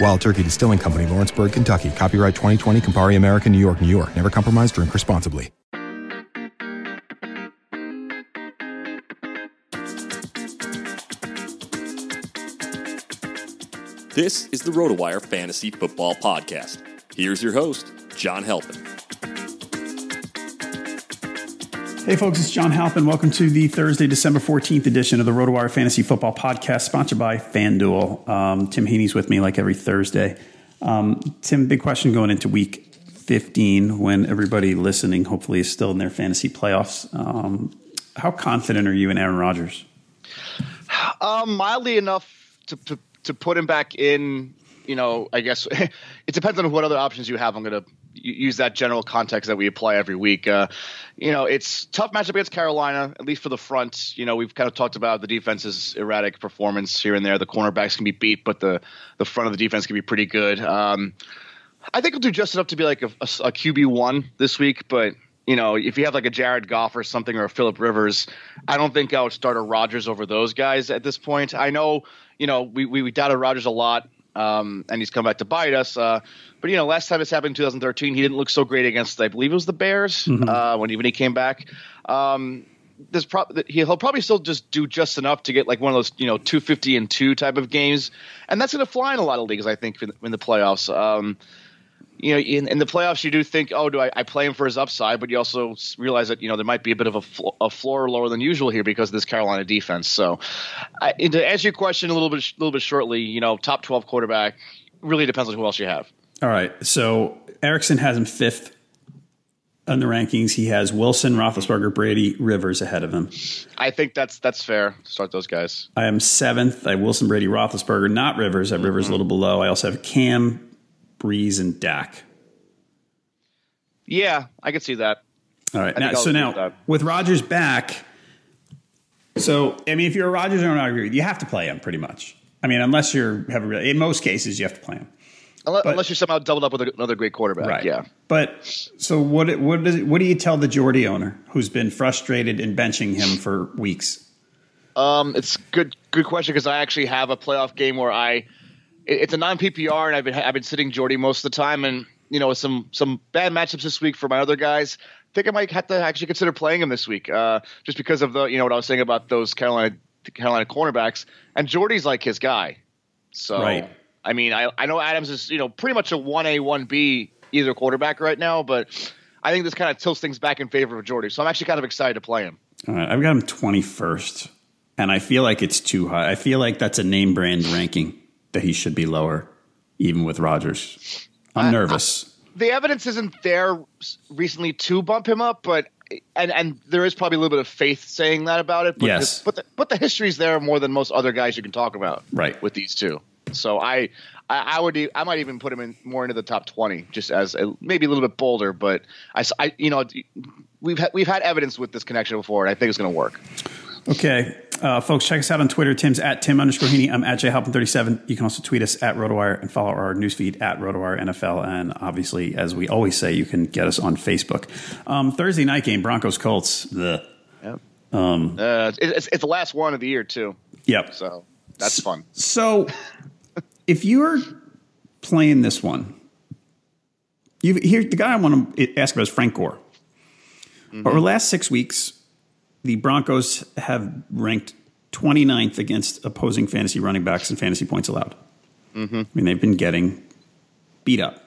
Wild Turkey Distilling Company, Lawrenceburg, Kentucky. Copyright 2020, Campari American, New York, New York. Never compromise, drink responsibly. This is the RotoWire Fantasy Football Podcast. Here's your host, John Halpin. Hey, folks, it's John Halpin. Welcome to the Thursday, December 14th edition of the RotoWire Fantasy Football Podcast, sponsored by FanDuel. Um, Tim Heaney's with me like every Thursday. Um, Tim, big question going into week 15 when everybody listening hopefully is still in their fantasy playoffs. Um, how confident are you in Aaron Rodgers? Um, mildly enough to, to to put him back in, you know, I guess it depends on what other options you have. I'm going to use that general context that we apply every week. Uh, you know, it's tough matchup against Carolina, at least for the front. You know, we've kind of talked about the defense's erratic performance here and there. The cornerbacks can be beat, but the the front of the defense can be pretty good. Um, I think we'll do just enough to be like a, a, a QB one this week, but you know, if you have like a Jared Goff or something or a Philip Rivers, I don't think I would start a Rodgers over those guys at this point. I know you know, we, we, we doubted Rodgers a lot, um, and he's come back to bite us. Uh, but you know, last time this happened in 2013, he didn't look so great against, I believe it was the Bears mm-hmm. uh, when he when he came back. Um, this pro- he'll probably still just do just enough to get like one of those you know 250 and two type of games, and that's going to fly in a lot of leagues, I think, in, in the playoffs. Um, you know, in, in, the playoffs, you do think, oh, do I, I, play him for his upside? But you also realize that you know there might be a bit of a, fl- a floor lower than usual here because of this Carolina defense. So, I, to answer your question a little bit, a little bit shortly, you know, top twelve quarterback really depends on who else you have. All right, so Erickson has him fifth on the rankings. He has Wilson, Roethlisberger, Brady, Rivers ahead of him. I think that's that's fair. Start those guys. I am seventh. I have Wilson, Brady, Roethlisberger, not Rivers. I have Rivers mm-hmm. a little below. I also have Cam, Brees and Dak. Yeah, I could see that. All right. Now, so now with, with Rodgers back, so I mean, if you're a Rodgers owner, I agree. You have to play him pretty much. I mean, unless you're have a in most cases you have to play him. Unless, but, unless you're somehow doubled up with another great quarterback, right? Yeah. But so what? What does what do you tell the Jordy owner who's been frustrated in benching him for weeks? Um, it's good good question because I actually have a playoff game where I it's a non PPR, and I've been I've been sitting Jordy most of the time, and you know some some bad matchups this week for my other guys. I think I might have to actually consider playing him this week, uh, just because of the you know what I was saying about those Carolina Carolina cornerbacks, and Jordy's like his guy. So right. I mean, I I know Adams is you know pretty much a one A one B either quarterback right now, but I think this kind of tilts things back in favor of Jordy. So I'm actually kind of excited to play him. All right, I've got him 21st, and I feel like it's too high. I feel like that's a name brand ranking that he should be lower, even with Rodgers. I'm nervous. the evidence isn't there recently to bump him up, but and and there is probably a little bit of faith saying that about it. But Yes. the, but the, but the history's there more than most other guys you can talk about. Right. with these two. So I I, I would I might even put him in more into the top twenty, just as a, maybe a little bit bolder. But I, I you know we've had, we've had evidence with this connection before, and I think it's going to work. Okay, uh, folks, check us out on Twitter. Tim's at Tim underscore Heaney. I'm at JHalpin37. You can also tweet us at RotoWire and follow our newsfeed at RotoWire NFL. And obviously, as we always say, you can get us on Facebook. Um, Thursday night game, Broncos Colts. The Uh, it, it's it's the last one of the year too, yep. so that's fun. So, if you're playing this one, you here the guy I want to ask about is Frank Gore. Over the last six weeks, the Broncos have ranked 29th against opposing fantasy running backs and fantasy points allowed. Mm-hmm. I mean, they've been getting beat up.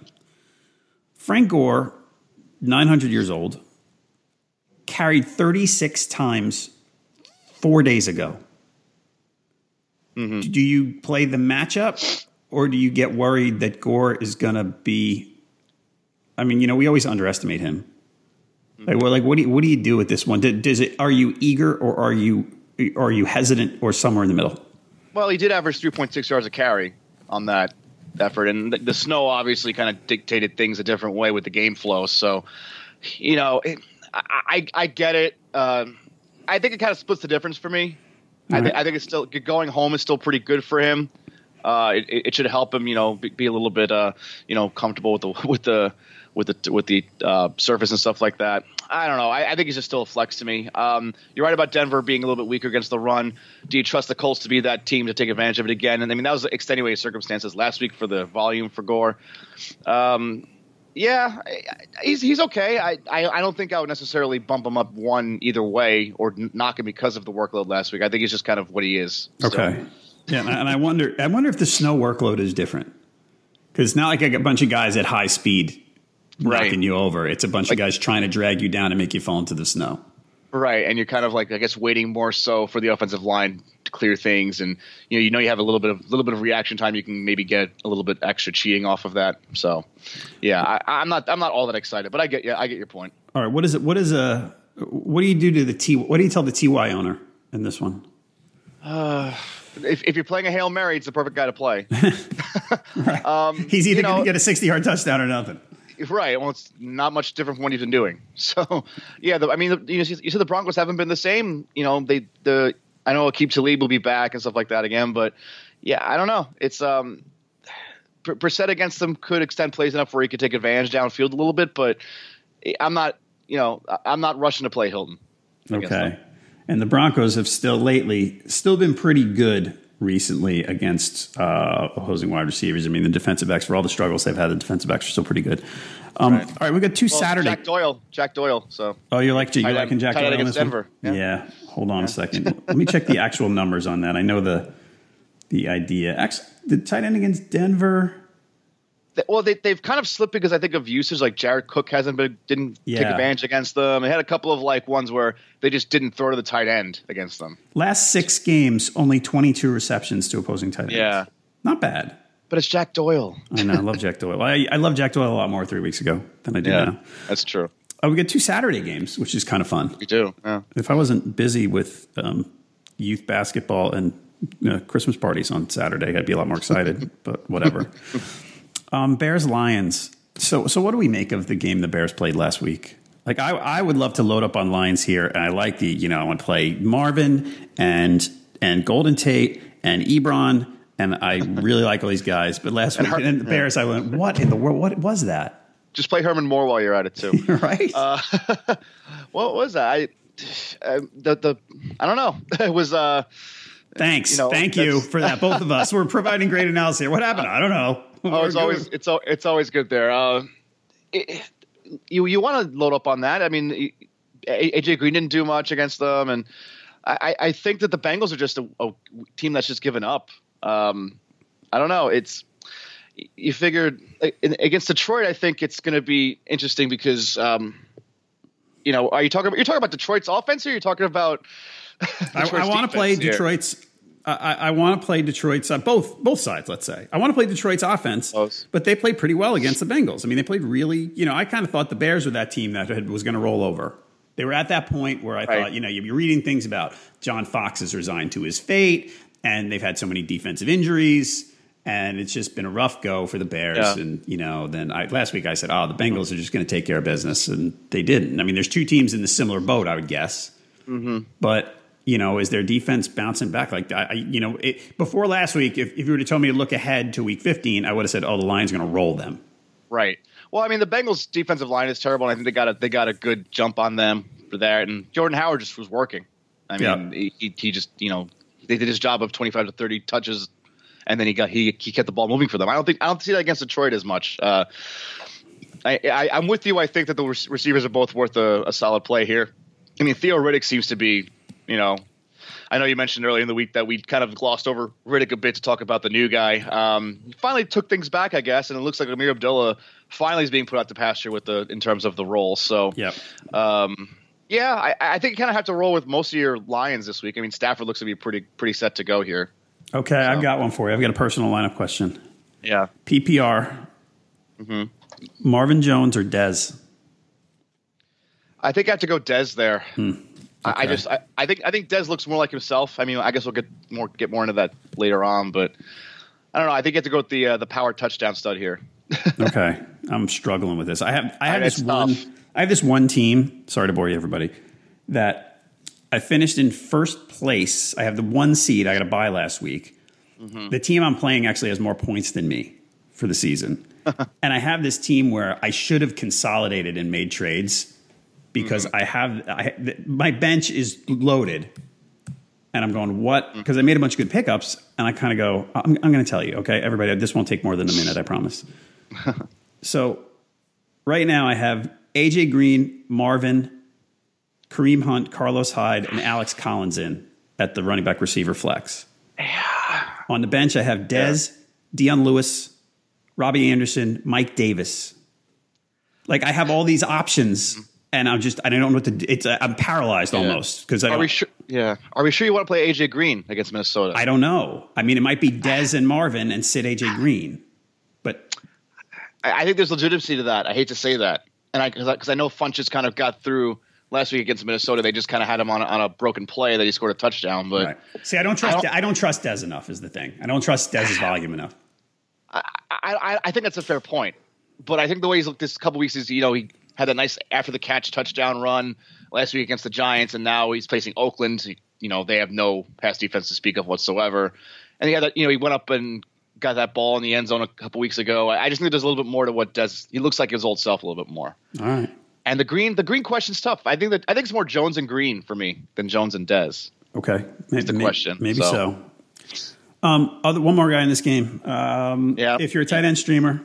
Frank Gore, 900 years old, carried 36 times four days ago. Mm-hmm. Do you play the matchup or do you get worried that Gore is going to be? I mean, you know, we always underestimate him. Like, well, like, what do you, what do you do with this one? Did- Does it? Are you eager or are you are you hesitant or somewhere in the middle? Well, he did average 3.6 yards a carry on that effort, and the, the snow obviously kind of dictated things a different way with the game flow. So, you know, it, I, I I get it. Um, I think it kind of splits the difference for me. I, th- I think it's still going home is still pretty good for him. Uh, it, it should help him, you know, be, be a little bit, uh, you know, comfortable with the with the with the with the uh, surface and stuff like that. I don't know. I, I think he's just still a flex to me. Um, you're right about Denver being a little bit weaker against the run. Do you trust the Colts to be that team to take advantage of it again? And I mean, that was extenuating circumstances last week for the volume for Gore. Um, yeah, I- I- he's he's okay. I, I I don't think I would necessarily bump him up one either way or knock him because of the workload last week. I think he's just kind of what he is. still. Okay. Yeah, and I, wonder. I wonder if the snow workload is different because it's not like a bunch of guys at high speed Right. knocking you over. It's a bunch of guys trying to drag you down and make you fall into the snow. Right, and you're kind of like I guess waiting more so for the offensive line to clear things, and you know you know you have a little bit of little bit of reaction time. You can maybe get a little bit extra cheating off of that. So, yeah, I, I'm not I'm not all that excited, but I get yeah I get your point. All right. What is it? What is a? What do you do to the T? What do you tell the TY owner in this one? Uh, if, if you're playing a hail mary, it's the perfect guy to play. Um, He's either you know- going to get a sixty-yard touchdown or nothing. Right. Well, it's not much different from what he's been doing. So, yeah. The, I mean, the, you, know, you said the Broncos haven't been the same. You know, they the I know Aqib Talib will be back and stuff like that again, but yeah, I don't know. It's um, Per- Brissett against them could extend plays enough where he could take advantage downfield a little bit, but I'm not. You know, I'm not rushing to play Hilton. Okay. them. And the Broncos have still lately still been pretty good recently against uh, opposing wide receivers. I mean, the defensive backs for all the struggles they've had, the defensive backs are still pretty good. Um, All right, we got two Well, Saturday. Jack Doyle. Jack Doyle. So Oh, you're like you liking Jack Doyle against? Denver. Yeah. Yeah. Hold on a second. Let me check the actual numbers on that. I know the the idea. Actually, the tight end against Denver. Well, they, they've kind of slipped because I think of usage. Like Jared Cook hasn't been didn't take advantage against them. They had a couple of like ones where they just didn't throw to the tight end against them. Last six games, only twenty two receptions to opposing tight ends. Yeah. not bad. But it's Jack Doyle. I know. I love Jack Doyle. I, I love Jack Doyle a lot more three weeks ago than I do Yeah, now. that's true. Oh, we get two Saturday games, which is kind of fun. You do. Yeah. If I wasn't busy with um, youth basketball and you know, Christmas parties on Saturday, I'd be a lot more excited. but whatever. Um, Bears Lions. So so what do we make of the game the Bears played last week? Like I I would love to load up on Lions here, and I like the you know I want to play Marvin and and Golden Tate and Ebron, and I really like all these guys. But last week Har- and the Bears, I went, what in the world? What was that? Just play Herman Moore while you're at it too. right? what was that? I uh, the the I don't know. It was uh Thanks. you know, Thank you for that. Both of us. We're providing great analysis here. What happened? I don't know. oh it's always it's it's always good there. Uh, it, you you want to load up on that? I mean, AJ Green didn't do much against them, and I, I think that the Bengals are just a, a team that's just given up. Um, I don't know. It's you figured against Detroit, I think it's going to be interesting because, um, you know, are you talking about you're talking about Detroit's offense, or you're talking about? I, I want to play here? Detroit's. I, I want to play Detroit's uh, both both sides. Let's say I want to play Detroit's offense, Close. but they played pretty well against the Bengals. I mean, they played really. You know, I kind of thought the Bears were that team that had, was going to roll over. They were at that point where I right. thought, you know, you'd be reading things about John Fox is resigned to his fate, and they've had so many defensive injuries and it's just been a rough go for the Bears. Yeah. And you know, then I, last week I said, "Oh, the Bengals are just going to take care of business," and they didn't. I mean, there's two teams in the similar boat, I would guess. Mm-hmm. But you know, is their defense bouncing back? Like, I, you know, it, before last week, if, if you were to tell me to look ahead to Week 15, I would have said, "Oh, the Lions going to roll them." Right. Well, I mean, the Bengals' defensive line is terrible, and I think they got a they got a good jump on them for that. And Jordan Howard just was working. I mean, yeah. he, he just you know they did his job of 25 to 30 touches and then he got he he kept the ball moving for them. I don't think I don't see that against Detroit as much. Uh, I, I am with you. I think that the receivers are both worth a, a solid play here. I mean, Theo Riddick seems to be, you know, I know you mentioned earlier in the week that we kind of glossed over Riddick a bit to talk about the new guy. Um, finally took things back, I guess, and it looks like Ameer Abdullah finally is being put out to pasture with the in terms of the role. So, yeah, um, yeah, I, I think you kind of have to roll with most of your Lions this week. I mean, Stafford looks to be pretty pretty set to go here. Okay, so. I've got one for you. I've got a personal lineup question. Yeah. PPR. Mm-hmm. Marvin Jones or Dez? I think I have to go Dez there. Hmm. Okay. I, just I, I, think I think Dez looks more like himself. I mean, I guess we'll get more get more into that later on, but I don't know. I think you have to go with the uh, the power touchdown stud here. okay, I'm struggling with this. I have I have this one. I have this one team. Sorry to bore you, everybody. That I finished in first place. I have the one seed I got to buy last week. Mm-hmm. The team I'm playing actually has more points than me for the season. and I have this team where I should have consolidated and made trades because mm-hmm. I have I, my bench is loaded. And I'm going, what? Because mm. I made a bunch of good pickups. And I kind of go, I'm, I'm going to tell you, okay, everybody, this won't take more than a minute, I promise. so right now I have AJ Green, Marvin, Kareem Hunt, Carlos Hyde, and Alex Collins in at the running back receiver flex. Yeah. On the bench, I have Dez, yeah. Dion Lewis, Robbie Anderson, Mike Davis. Like I have all these options, and I'm just I don't know what to. It's uh, I'm paralyzed yeah. almost because I. Are we sure? Yeah. Are we sure you want to play AJ Green against Minnesota? I don't know. I mean, it might be Dez and Marvin and sit AJ Green, but I, I think there's legitimacy to that. I hate to say that, and I because I, I know Funchess kind of got through last week against Minnesota, they just kind of had him on a, on a broken play that he scored a touchdown. But right. see, I don't trust I don't, I don't trust Dez enough. Is the thing. I don't trust Dez's volume enough. I, I, I think that's a fair point, but I think the way he's looked this couple weeks is you know he had a nice after the catch touchdown run last week against the Giants, and now he's facing Oakland. You know they have no pass defense to speak of whatsoever, and he had that you know he went up and got that ball in the end zone a couple weeks ago. I just think there's a little bit more to what does. He looks like his old self a little bit more. All right. And the green, the green question's tough. I think that I think it's more Jones and Green for me than Jones and Dez. Okay, maybe, the question. Maybe so. so. Um, other one more guy in this game. Um, yeah. If you're a tight end streamer,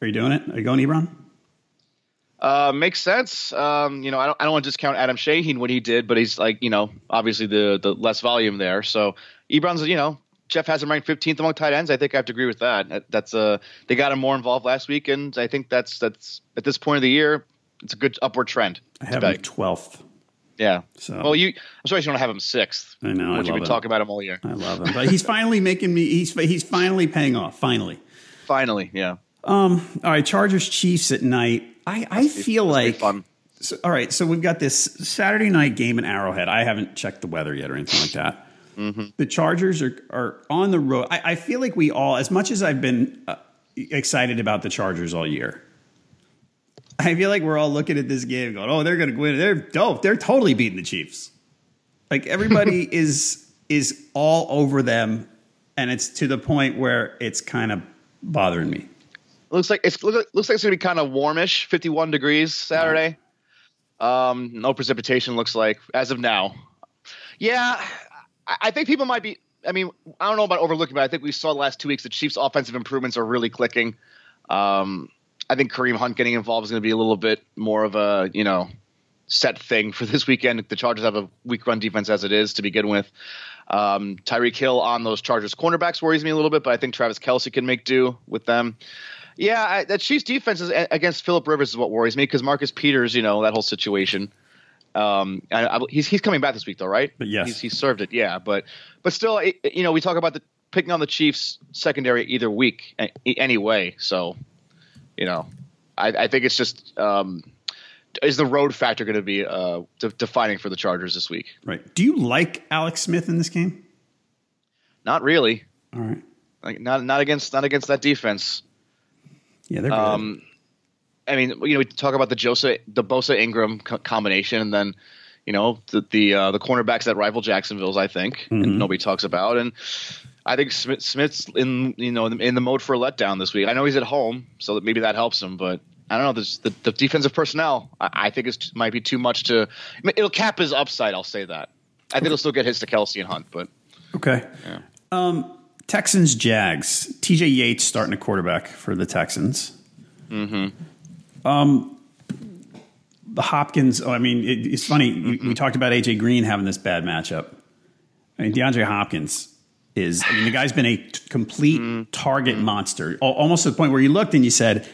are you doing it? Are you going Ebron? Uh, makes sense. Um, you know, I don't, I don't want to discount Adam Shaheen what he did, but he's like, you know, obviously the the less volume there. So Ebron's, you know, Jeff has him ranked 15th among tight ends. I think I have to agree with that. That's uh they got him more involved last week, and I think that's that's at this point of the year, it's a good upward trend. I have him 12th. Yeah. So well, you. I'm sorry you don't have him sixth. I know. Which you've been talking about him all year. I love him, but he's finally making me. He's he's finally paying off. Finally. Finally, yeah. Um. All right. Chargers Chiefs at night. I I feel like. Fun. So, all right. So we've got this Saturday night game in Arrowhead. I haven't checked the weather yet or anything like that. Mm-hmm. The Chargers are, are on the road. I, I, feel like we all, as much as I've been uh, excited about the Chargers all year, I feel like we're all looking at this game going, "Oh, they're going to win. They're dope. They're totally beating the Chiefs." Like everybody is is all over them, and it's to the point where it's kind of bothering me. Looks like it's looks like it's to be kind of warmish, fifty one degrees Saturday. Um, no precipitation looks like as of now. Yeah, I think people might be. I mean, I don't know about overlooking, but I think we saw the last two weeks the Chiefs' offensive improvements are really clicking. Um, I think Kareem Hunt getting involved is going to be a little bit more of a you know set thing for this weekend. The Chargers have a weak run defense as it is to begin with. Um, Tyreek Hill on those Chargers cornerbacks worries me a little bit, but I think Travis Kelce can make do with them. Yeah, I, that Chiefs defense is, against Philip Rivers is what worries me because Marcus Peters, you know, that whole situation. Um, I, I, he's he's coming back this week though, right? But yes, he's, he's served it. Yeah, but but still, it, you know, we talk about the picking on the Chiefs secondary either week anyway. So, you know, I, I think it's just um, is the road factor going to be uh, de- defining for the Chargers this week? Right. Do you like Alex Smith in this game? Not really. All right. Like not not against not against that defense. Yeah, they're good. Um, I mean, you know, we talk about the Josa, the Bosa Ingram co- combination, and then you know the the, uh, the cornerbacks that rival Jacksonville's. I think mm-hmm. and nobody talks about, and I think Smith, Smith's in you know in the mode for a letdown this week. I know he's at home, so that maybe that helps him, but. I don't know. The, the defensive personnel, I, I think, it might be too much to. It'll cap his upside. I'll say that. I think he'll still get hits to Kelce and Hunt, but okay. Yeah. Um, Texans Jags. T.J. Yates starting a quarterback for the Texans. Mm-hmm. Um, the Hopkins. Oh, I mean, it, it's funny. Mm-hmm. We, we, talked about AJ Green having this bad matchup. I mean, DeAndre Hopkins is. I mean, the guy's been a t- complete mm-hmm. target monster, almost to the point where you looked and you said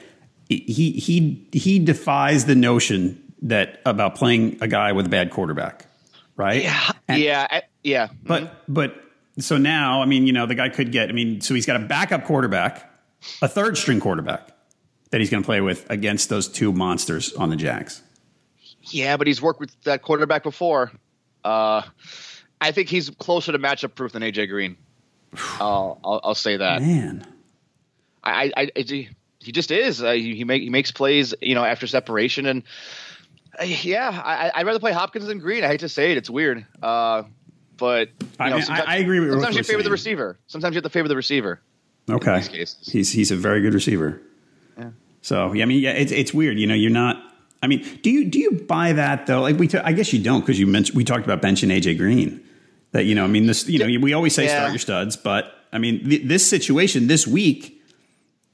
he he he defies the notion that about playing a guy with a bad quarterback, right? Yeah, and, yeah, yeah. But mm-hmm. but so now, I mean, you know, the guy could get. I mean, so he's got a backup quarterback, a third string quarterback that he's going to play with against those two monsters on the Jags. Yeah, but he's worked with that quarterback before. Uh, I think he's closer to matchup proof than AJ Green. I'll, I'll, I'll say that. Man, I, I, I he just is. Uh, he, he, make, he makes plays, you know, after separation, and uh, yeah, I, would rather play Hopkins than Green. I hate to say it, it's weird, uh, but I, know, mean, I, agree. With sometimes you favor saying. the receiver. Sometimes you have to favor the receiver. Okay, he's he's a very good receiver. Yeah. So yeah, I mean, yeah, it's it's weird. You know, you're not. I mean, do you do you buy that though? Like we, t- I guess you don't because you mentioned we talked about benching AJ Green. That you know, I mean, this you know, we always say yeah. start your studs, but I mean, th- this situation this week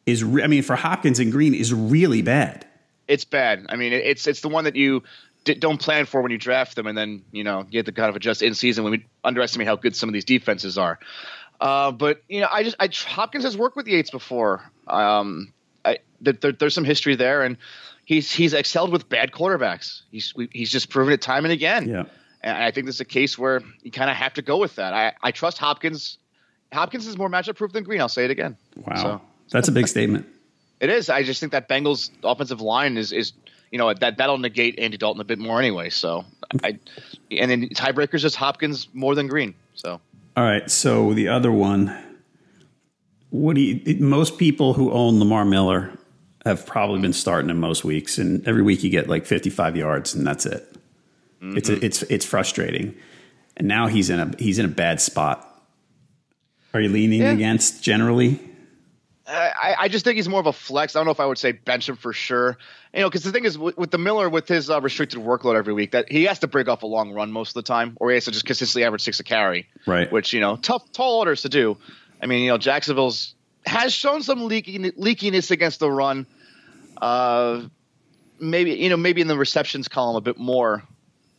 is, re- I mean, for Hopkins and Green is really bad. It's bad. I mean, it's it's the one that you d- don't plan for when you draft them, and then you know you have to kind of adjust in season when we underestimate how good some of these defenses are. Uh, but you know, I just I, Hopkins has worked with Yates before. Um, I, there, there's some history there, and he's he's excelled with bad quarterbacks. He's he's just proven it time and again. Yeah. And I think this is a case where you kind of have to go with that. I, I trust Hopkins. Hopkins is more matchup proof than Green. I'll say it again. Wow. So. That's a big statement. It is. I just think that Bengals offensive line is is you know that that'll negate Andy Dalton a bit more anyway. So I and then tiebreakers is Hopkins more than Green. So all right. So the other one, what do you? Most people who own Lamar Miller have probably been starting him most weeks, and every week you get like fifty five yards, and that's it. Mm-hmm. It's a, it's it's frustrating, and now he's in a he's in a bad spot. Are you leaning yeah. against generally? I, I, just think he's more of a flex. I don't know if I would say bench him for sure. You know, because the thing is with, with, the Miller with his uh, restricted workload every week, that he has to break off a long run most of the time, or he has to just consistently average six a carry. Right. Which you know, tough, tall orders to do. I mean, you know, Jacksonville's has shown some leaking, leakiness against the run. Uh, maybe you know, maybe in the receptions column a bit more.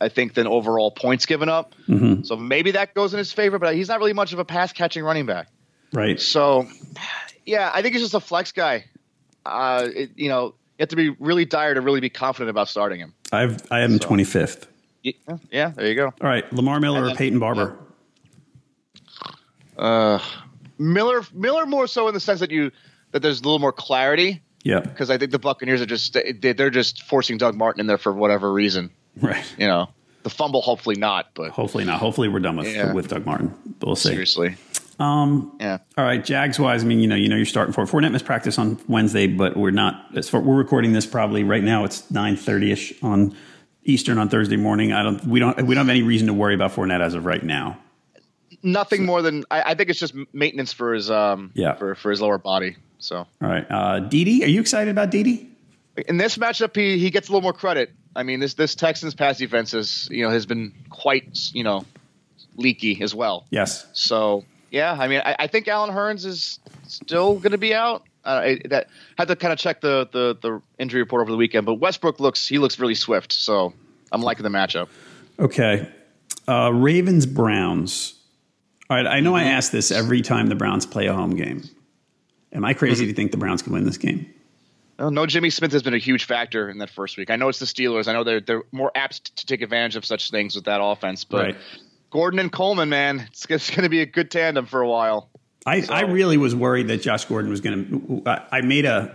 I think than overall points given up. Mm-hmm. So maybe that goes in his favor, but he's not really much of a pass catching running back. Right. So yeah, I think he's just a flex guy. Uh, it, you know, you have to be really dire to really be confident about starting him. I've I twenty so. fifth. Yeah, yeah, there you go. All right, Lamar Miller then, or Peyton Barber. Uh, Miller Miller more so in the sense that you that there's a little more clarity. Yeah, because I think the Buccaneers are just they're just forcing Doug Martin in there for whatever reason. Right. You know, the fumble hopefully not, but hopefully not. Hopefully we're done with yeah. with Doug Martin. But we'll see. Seriously. Um, yeah. All right, Jags wise, I mean, you know, you know, you're starting for Fournette missed practice on Wednesday, but we're not. As far, we're recording this probably right now. It's nine thirty ish on Eastern on Thursday morning. I don't. We don't. We don't have any reason to worry about Fournette as of right now. Nothing more than I, I think it's just maintenance for his um yeah for for his lower body. So all right, uh, Dede, are you excited about Dede? In this matchup, he he gets a little more credit. I mean, this this Texans pass defense is you know has been quite you know leaky as well. Yes. So yeah, I mean, I, I think Allen Hurns is still going to be out. Uh, that had to kind of check the, the the injury report over the weekend, but Westbrook looks he looks really swift, so I'm liking the matchup. Okay, uh, Ravens Browns. All right, I know I ask this every time the Browns play a home game. Am I crazy to think the Browns can win this game? Well, no, Jimmy Smith has been a huge factor in that first week. I know it's the Steelers. I know they're they're more apt to take advantage of such things with that offense. But Right. Gordon and Coleman, man, it's, it's going to be a good tandem for a while. I, I really was worried that Josh Gordon was going to. I made a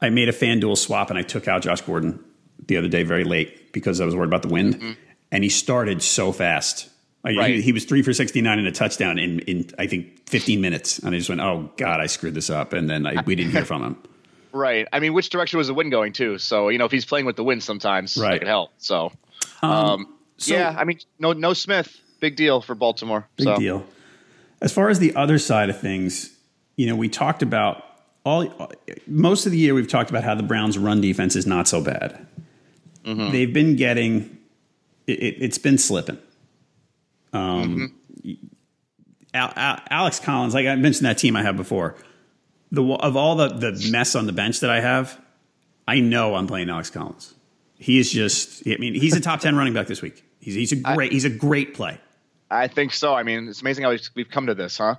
I made a FanDuel swap and I took out Josh Gordon the other day very late because I was worried about the wind, and he started so fast. Like, he- Right. He, was three for sixty nine and a touchdown in, in I think fifteen minutes, and I just went, "Oh God, I screwed this up," and then I, we didn't hear from him. Right. I mean, which direction was the wind going to? So you know, if he's playing with the wind, sometimes Right. that could help. So, um, so- yeah, I mean, no, no Smith, big deal for Baltimore. Big so. deal. As far as the other side of things, you know, we talked about all most of the year. We've talked about how the Browns' run defense is not so bad. Mm-hmm. They've been getting it, it, it's been slipping. Um, Mm-hmm. Al, Al, Alex Collins, like I mentioned that team I have before. The of all the the mess on the bench that I have, I know I'm playing Alex Collins. He is just. I mean, he's a top ten running back this week. He's he's a great he's a great play. I think so. I mean, it's amazing how we've- we've come to this, huh?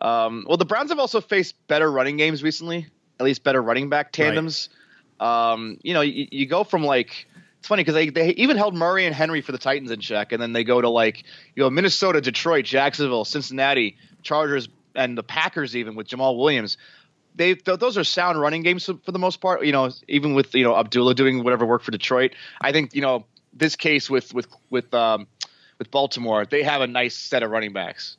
Um, well, the Browns have also faced better running games recently, at least better running back tandems. Um, you know, you, you go from like it's funny because they, they even held Murray and Henry for the Titans in check, and then they go to like you know Minnesota, Detroit, Jacksonville, Cincinnati, Chargers, and the Packers even with Jamaal Williams. They th- those are sound running games for, for the most part. You know, even with you know Abdullah doing whatever work for Detroit. I think you know this case with with with um, with Baltimore, they have a nice set of running backs.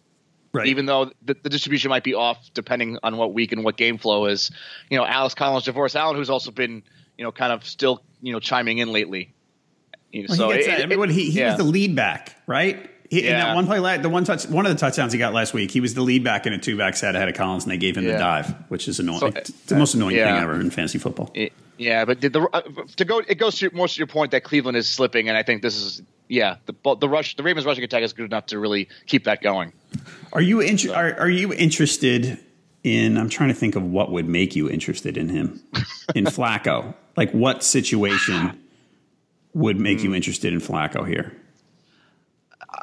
Right. Even though the, the distribution might be off depending on what week and what game flow is, you know, Alex Collins, DeForest Allen, who's also been, you know, kind of still, you know, chiming in lately. You know, Well, so he, gets it- it- mean, what, he, he yeah. was the lead back, right? He, In that one play, la- the one touch, one of the touchdowns he got last week, he was the lead back in a two back set ahead of Collins, and they gave him the dive, which is annoying. So, it's the most annoying yeah. thing ever in fantasy football. It- yeah, but did the uh, to go it goes to more to your point that Cleveland is slipping, and I think this is yeah the the rush the Ravens rushing attack is good enough to really keep that going. Are you inter- are, are you interested in? I'm trying to think of what would make you interested in him in Flacco. Like what situation would make Hmm. you interested in Flacco here?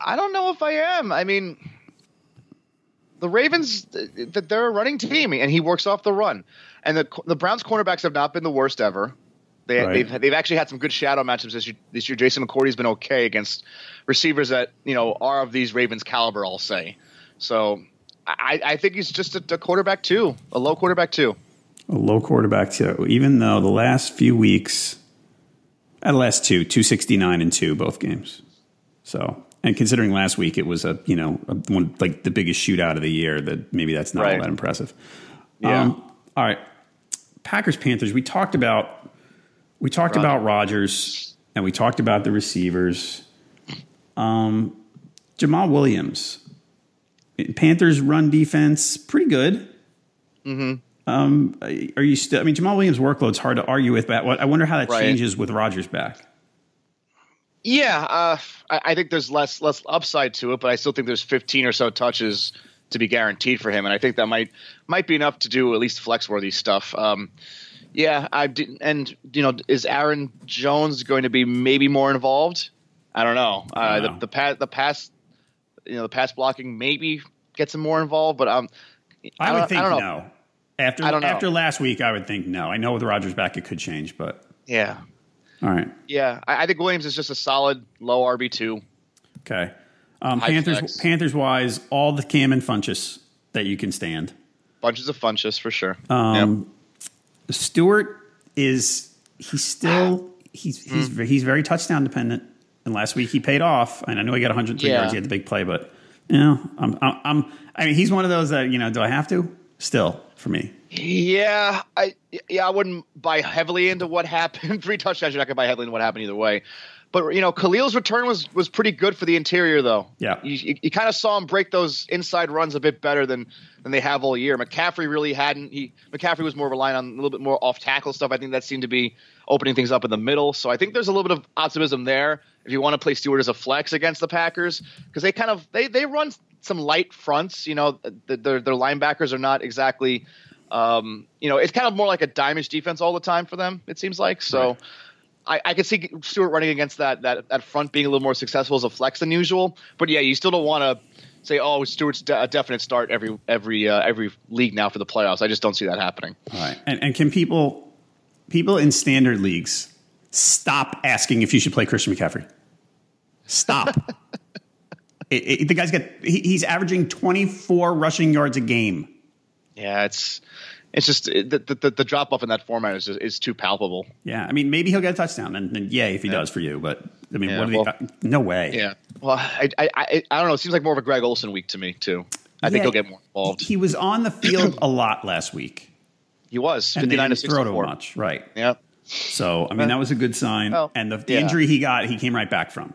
I don't know if I am. I mean, the Ravens, th- th- they're a running team, and he works off the run. And the the Browns cornerbacks have not been the worst ever. They, Right. They've they've actually had some good shadow matchups this year. This year, Jason McCourty's been okay against receivers that you know are of these Ravens caliber. I'll say. So I, I think he's just a, a quarterback too, a low quarterback too. A low quarterback too. Even though the last few weeks, at the last two, two sixty nine and two both games. So, and considering last week it was a you know a, one like the biggest shootout of the year, that maybe that's not all that impressive. Yeah. Um, all right, Packers Panthers. We talked about we talked Rodgers. about Rodgers and we talked about the receivers. Um, Jamaal Williams, Panthers run defense pretty good. Um, are you still? I mean, Jamaal Williams' workload's hard to argue with, but I wonder how that Right. changes with Rodgers back. Yeah, uh, I, I think there's less less upside to it, but I still think there's 15 or so touches to be guaranteed for him, and I think that might might be enough to do at least flex worthy stuff. Um, yeah, I did, and you know, is Aaron Jones going to be maybe more involved? I don't know. Uh, I don't know. The, the pass, the pass, you know, the pass blocking maybe gets him more involved, but um, I, would think I don't know. no. After I after last week, I would think no. I know with Rodgers back, it could change, but Yeah, all right, yeah, I, I think Williams is just a solid low RB two. okay. Um, Panthers flex. Panthers wise, all the Cam and Funchess that you can stand. Bunches of funches for sure. Um, Stewart is he's still he's he's Hmm. he's very touchdown dependent. And last week he paid off, and I know he got 103 Yeah. yards. He had the big play, but you know, I'm, I'm I'm I mean he's one of those that you know, do I have to? Still for me, Yeah, I yeah I wouldn't buy heavily into what happened. Three touchdowns, you're not gonna buy heavily into what happened either way. But you know, Kalil's return was was pretty good for the interior, though. Yeah. you, you, kind of saw him break those inside runs a bit better than than they have all year. McCaffrey really hadn't. He McCaffrey was more reliant on a little bit more off tackle stuff. I think that seemed to be opening things up in the middle. So I think there's a little bit of optimism there if you want to play Stewart as a flex against the Packers because they kind of they they run some light fronts. You know, th- their their linebackers are not exactly. Um, you know, it's kind of more like a diamond defense all the time for them. It seems like so. I, I could see Stewart running against that, that that front being a little more successful as a flex than usual. But yeah, you still don't want to say, "Oh, Stewart's de- a definite start every every uh, every league now for the playoffs." I just don't see that happening. All right. And, and can people people in standard leagues stop asking if you should play Christian McCaffrey? Stop. it, it, the guy's got he, he's averaging 24 rushing yards a game. Yeah, it's it's just the the, the drop off in that format is is too palpable. Yeah, I mean maybe he'll get a touchdown and, and yay if he yeah. does for you, but I mean, yeah, what well, they, no way. Yeah. Well, I, I I I don't know. It seems like more of a Greg Olsen week to me too. I yeah, think he'll get more involved. He was on the field a lot last week. He was fifty nine to throw to much, right? Yeah. So I mean that was a good sign. Well, and the, the injury he got, he came right back from.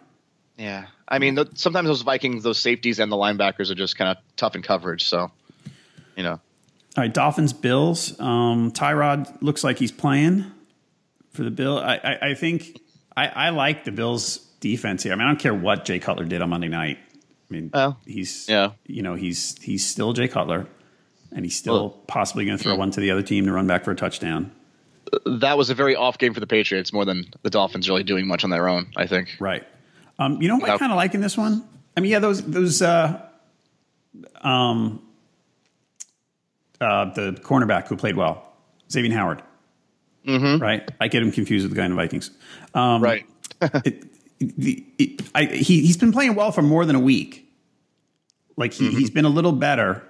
Yeah, I mean the, sometimes those Vikings, those safeties and the linebackers are just kind of tough in coverage. So, you know. All right, Dolphins Bills. Um, Tyrod looks like he's playing for the Bill. I, I, I think I, I, like the Bills defense here. I mean, I don't care what Jay Cutler did on Monday night. I mean, well, he's yeah, you know, he's he's still Jay Cutler, and he's still well, possibly going to throw one to the other team to run back for a touchdown. That was a very off game for the Patriots, more than the Dolphins really doing much on their own. I think. Right. Um, you know what I kind of like in this one? I mean, yeah, those those uh, um, uh, the cornerback who played well, Xavier Howard. Mm-hmm. Right, I get him confused with the guy in the Vikings. Um, right. it, it, it, I, he he's been playing well for more than a week. Like he, mm-hmm. he's been a little better.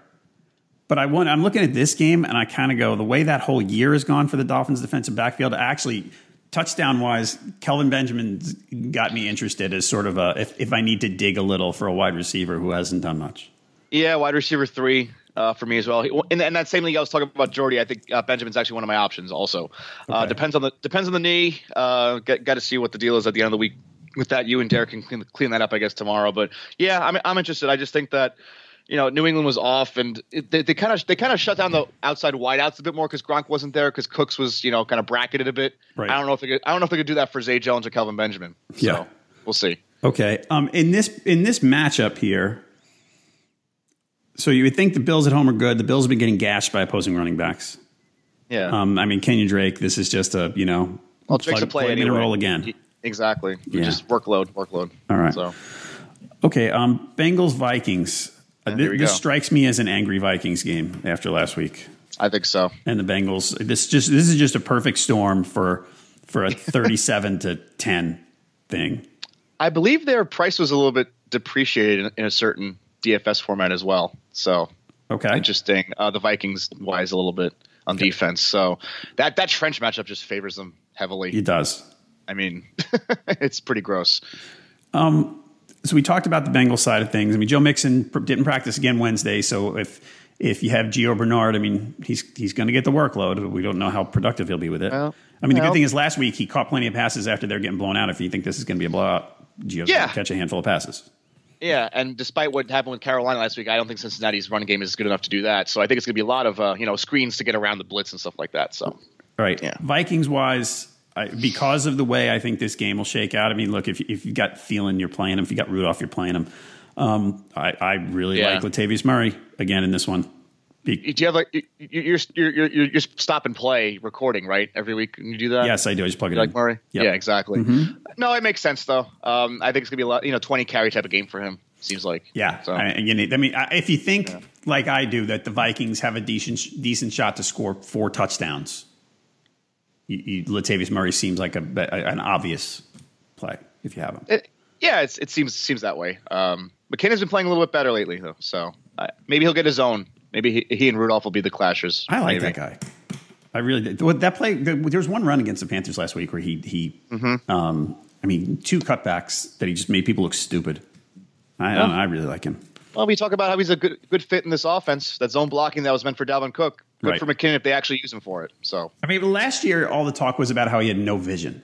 But I want, I'm looking at this game and I kind of go the way that whole year has gone for the Dolphins defensive backfield. Actually, touchdown wise, Kelvin Benjamin got me interested as sort of a if, if I need to dig a little for a wide receiver who hasn't done much. Yeah, wide receiver three uh, for me as well. In, in, that same league I was talking about Jordy, I think uh, Benjamin's actually one of my options. Also, uh, okay. depends on the depends on the knee. Uh, got to see what the deal is at the end of the week with that. You and Derek can clean, clean that up, I guess, tomorrow. But yeah, I'm I'm interested. I just think that you know, New England was off, and it, they kind of they kind of shut down the outside wideouts a bit more because Gronk wasn't there because Cooks was you know kind of bracketed a bit. Right. I don't know if they could, I don't know if they could do that for Zay Jones or Kelvin Benjamin. So, yeah, we'll see. Okay. Um, in this in this matchup here, so you would think the Bills at home are good. The Bills have been getting gashed by opposing running backs. Yeah. Um, I mean, Kenyan Drake. This is just a you know, well, Drake's plug, a play anyway. roll again. He, exactly. Yeah. Just workload, workload. All right. So. Okay. Um, Bengals Vikings. Uh, th- this go. strikes me as an angry Vikings game after last week. I think so. And the Bengals. This just this is just a perfect storm for for a thirty-seven to ten thing. I believe their price was a little bit depreciated in, in a certain DFS format as well. So okay, interesting. Uh, the Vikings wise a little bit on okay. defense. So that that trench matchup just favors them heavily. It does. I mean, it's pretty gross. Um, so we talked about the Bengals side of things. I mean, Joe Mixon didn't practice again Wednesday, so if if you have Gio Bernard, I mean, he's he's going to get the workload. But we don't know how productive he'll be with it. Well, I mean, the well, good thing is last week he caught plenty of passes after they're getting blown out. If you think this is going to be a blowout, Gio's yeah. going to catch a handful of passes. Yeah, and despite what happened with Carolina last week, I don't think Cincinnati's running game is good enough to do that. So I think it's going to be a lot of uh, you know screens to get around the blitz and stuff like that. So right, yeah. Vikings wise, I, because of the way I think this game will shake out. I mean, look, if if you got Thielen, you're playing him. If you got Rudolph, you're playing him. Um, I, I really yeah. like Latavius Murray again in this one. Be- do you have like you're you're you're you're stop and play recording right every week? Can you do that? Yes, I do. I just plug it like in. Murray. Yep. Yeah, exactly. Mm-hmm. No, it makes sense though. Um, I think it's gonna be a lot, you know, twenty carry type of game for him. Seems like. Yeah. So. I, you need, I mean, if you think yeah. like I do that the Vikings have a decent decent shot to score four touchdowns, you, you, Latavius Murray seems like a, an obvious play if you have him. It, yeah, it seems seems that way. Um, McKinnon's been playing a little bit better lately though, so uh, maybe he'll get his own Maybe he, he and Rudolph will be the clashers. I like maybe. that guy. I really did. That play. There was one run against the Panthers last week where he he. Mm-hmm. Um, I mean, two cutbacks that he just made people look stupid. I, yeah. I, I really like him. Well, we talk about how he's a good good fit in this offense. That zone blocking that was meant for Dalvin Cook. Good right. for McKinnon if they actually use him for it. So I mean, last year all the talk was about how he had no vision.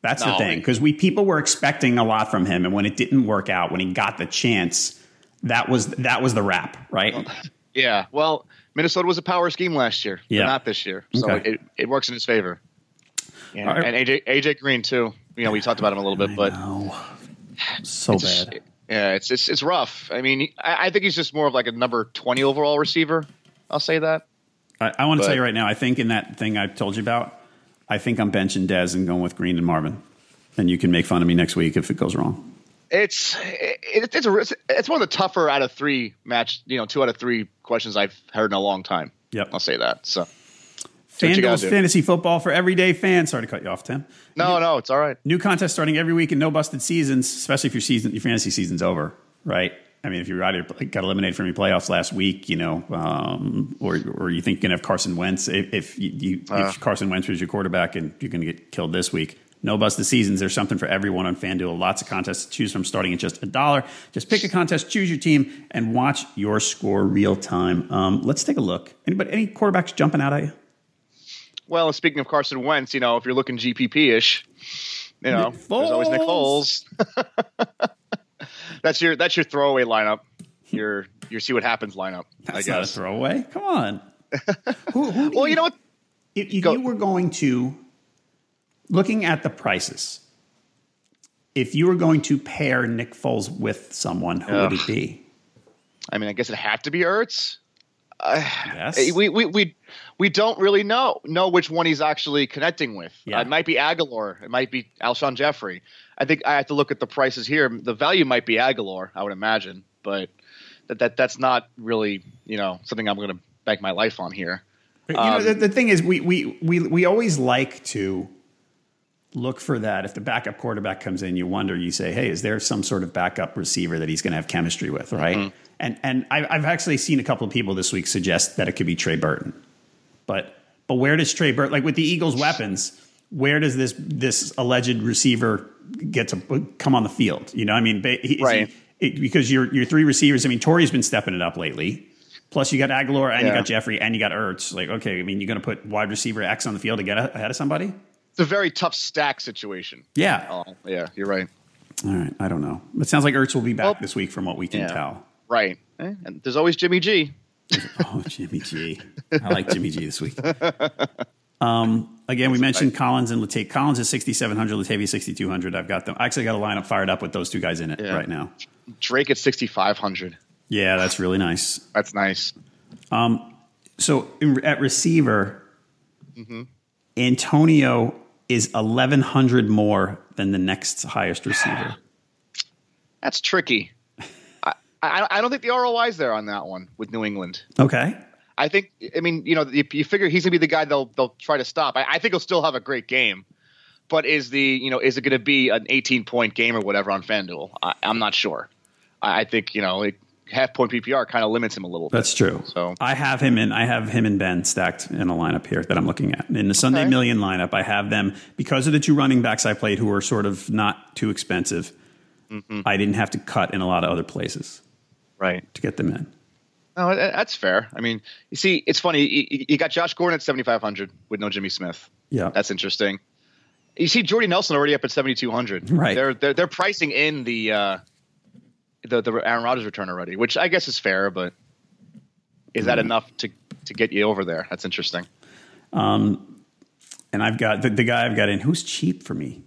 That's no, the thing because we people were expecting a lot from him, and when it didn't work out, when he got the chance, that was that was the wrap, right? Yeah. Well, Minnesota was a power scheme last year, yeah. not this year. So okay. it, it works in his favor. Yeah. Right. And AJ AJ Green too. You know, we talked about him a little bit, but so bad. yeah, it's it's it's rough. I mean, I, I, think he's just more of like a number twenty overall receiver. I'll say that. I, I want to tell you right now. I think in that thing I told you about, I think I'm benching Dez and going with Green and Marvin. And you can make fun of me next week if it goes wrong. It's it, it's a it's one of the tougher out of three match. You know, two out of three questions I've heard in a long time. Yep. I'll say that. So FanDuel's fantasy football for everyday fans. Sorry to cut you off, Tim. no, no, it's all right. New contest starting every week and no busted seasons, especially if your season, your fantasy season's over, right? I mean, if you got eliminated from your playoffs last week, you know, um, or or you think you're gonna have Carson Wentz, if, if you, Uh. if Carson Wentz was your quarterback and you're gonna get killed this week, no Bust the seasons. There's something for everyone on FanDuel. Lots of contests to choose from, starting at just a dollar. Just pick a contest, choose your team, and watch your score real time. Um, let's take a look. Anybody, any quarterbacks jumping out at you? Well, speaking of Carson Wentz, you know, if you're looking GPP ish, you know, there's always Nick Foles. That's your that's your throwaway lineup. Your your see what happens lineup. That's I not a throwaway. Come on. who, who Well, you know what? If, if you were going to, looking at the prices, if you were going to pair Nick Foles with someone, who would it be? I mean, I guess it had to be Ertz. Uh, yes. Eh, we, we we we don't really know know which one he's actually connecting with. Uh, yeah. Uh, it might be Agholor. It might be Alshon Jeffery. I think I have to look at the prices here. The value might be Agholor, I would imagine, but that, that that's not really you know something I'm going to bank my life on here. you know, the, um, the thing is, we, we, we, we always like to look for that. If the backup quarterback comes in, you wonder, you say, hey, is there some sort of backup receiver that he's going to have chemistry with, right? Mm-hmm. And, and I, I've actually seen a couple of people this week suggest that it could be Trey Burton. But, but where does Trey Burton, like with the Eagles' weapons, where does this, this alleged receiver get to come on the field? You know, I mean, ba- he- Right. it, because your, your three receivers, I mean, Torrey's been stepping it up lately. Plus, you got Agholor and you got Jeffery and you got Ertz. Like, okay, I mean, you're going to put wide receiver X on the field to get ahead of somebody? It's a very tough stack situation. Yeah. Oh, yeah, you're right. All right. I don't know. It sounds like Ertz will be back Well, this week from what we can yeah. tell. Right. Eh, And there's always Jimmy G. Oh, Jimmy G. I like Jimmy G this week. Um, again, we mentioned Collins and Latavius. Collins is 6,700, Latavius 6,200. I've got them. I actually got a lineup fired up with those two guys in it Yeah. right now. Drake at 6,500. Yeah, that's really nice. That's nice. So in, at receiver, Mm-hmm. Antonio is 1,100 more than the next highest receiver. That's tricky. I, I, I don't think the ROI is there on that one with New England. Okay. I think, I mean, you know, you, you figure he's gonna be the guy they'll they'll try to stop. I, I think he'll still have a great game, but is the you know is it going to be an 18 point game or whatever on FanDuel? I, I'm not sure. I, I think you know like half point PPR kind of limits him a little. Bit. That's true. So I have him in. I have him and Ben stacked in a lineup here that I'm looking at in the Sunday Okay. Million lineup. I have them because of the two running backs I played who are sort of not too expensive. Mm-hmm. I didn't have to cut in a lot of other places right. to get them in. No, that's fair. I mean, you see, it's funny. You, you got Josh Gordon at 7,500 with no Jimmy Smith. Yeah, That's interesting. You see Jordy Nelson already up at 7,200. Right. They're, they're they're pricing in the uh, the the Aaron Rodgers return already, which I guess is fair, but is Mm. that enough to to get you over there? That's interesting. and I've got the, the guy I've got in who's cheap for me.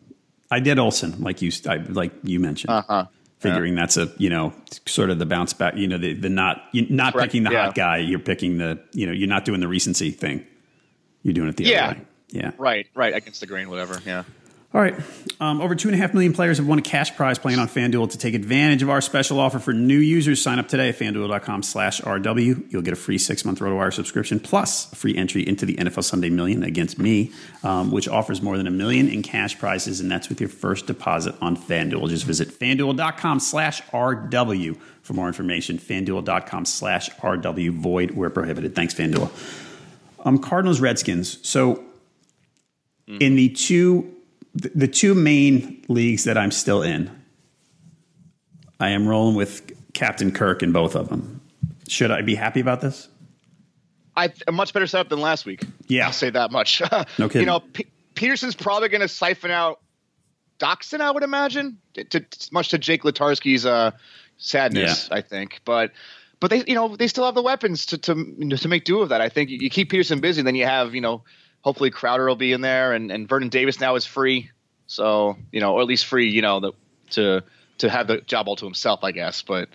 I did Olsen, like you, I, like you mentioned. Uh-huh. Figuring that's a you know sort of the bounce back, you know the the not not Correct, picking the yeah. hot guy, you're picking the you know you're not doing the recency thing, you're doing it the Yeah. other way. Yeah, Right, right against the grain, whatever. Yeah. All right. Um, over two and a half million players have won a cash prize playing on FanDuel. To take advantage of our special offer for new users, sign up today at fanduel.com slash RW. You'll get a free six month RotoWire subscription plus a free entry into the NFL Sunday Million against me, um, which offers more than a million in cash prizes, and that's with your first deposit on FanDuel. Just visit fanduel.com slash RW for more information. Fanduel.com slash RW. Void where prohibited. Thanks, FanDuel. Um, Cardinals, Redskins. So in the two the, the two main leagues that I'm still in, I am rolling with Captain Kirk in both of them. Should I be happy about this? I a much better setup than last week. Yeah. I'll say that much. No kidding. You know, P- Peterson's probably going to siphon out Doctson, I would imagine, to, to- much to Jake Latarski's uh, sadness, I think. But but they you know they still have the weapons to to to make do of that. I think you, you keep Peterson busy, then you have you know hopefully Crowder will be in there, and, and Vernon Davis now is free, so you know or at least free, you know the, to to have the job all to himself, I guess. But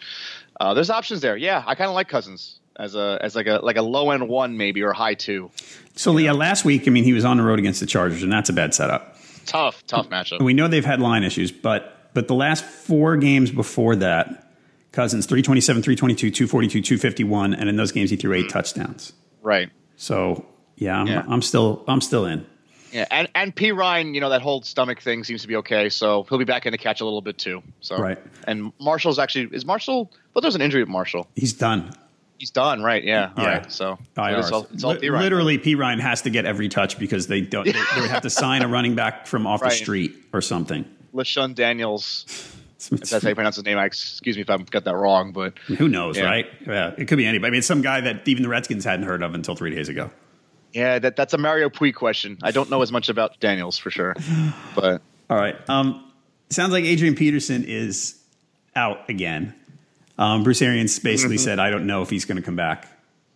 uh, there's options there. Yeah, I kind of like Cousins as a as like a like a low end one maybe or high two. So, yeah, last week, I mean, he was on the road against the Chargers, and that's a bad setup. Tough, tough matchup. We know they've had line issues, but but the last four games before that, Cousins 327, 322, 242, 251, and in those games he threw eight touchdowns. Right. So yeah, I'm, Yeah. I'm still I'm still in. Yeah, and and Perine, you know that whole stomach thing seems to be okay, so he'll be back in the catch a little bit too. So Right. And Marshall's actually is Marshall? Well, there's an injury with Marshall. He's done. He's done, right? Yeah. All Yeah. right. So it's all, it's all Perine. Literally, Perine has to get every touch because they don't. They, they would have to sign a running back from off the street or something. LeShun Daniels. If that's how you pronounce his name, I excuse me if I've got that wrong, but Who knows, Yeah. right? Yeah, it could be anybody. I mean, it's some guy that even the Redskins hadn't heard of until three days ago. Yeah, that that's a Mario Puig question. I don't know as much about Daniels for sure, but All right. Um, sounds like Adrian Peterson is out again. Um, Bruce Arians basically Mm-hmm. said, "I don't know if he's going to come back."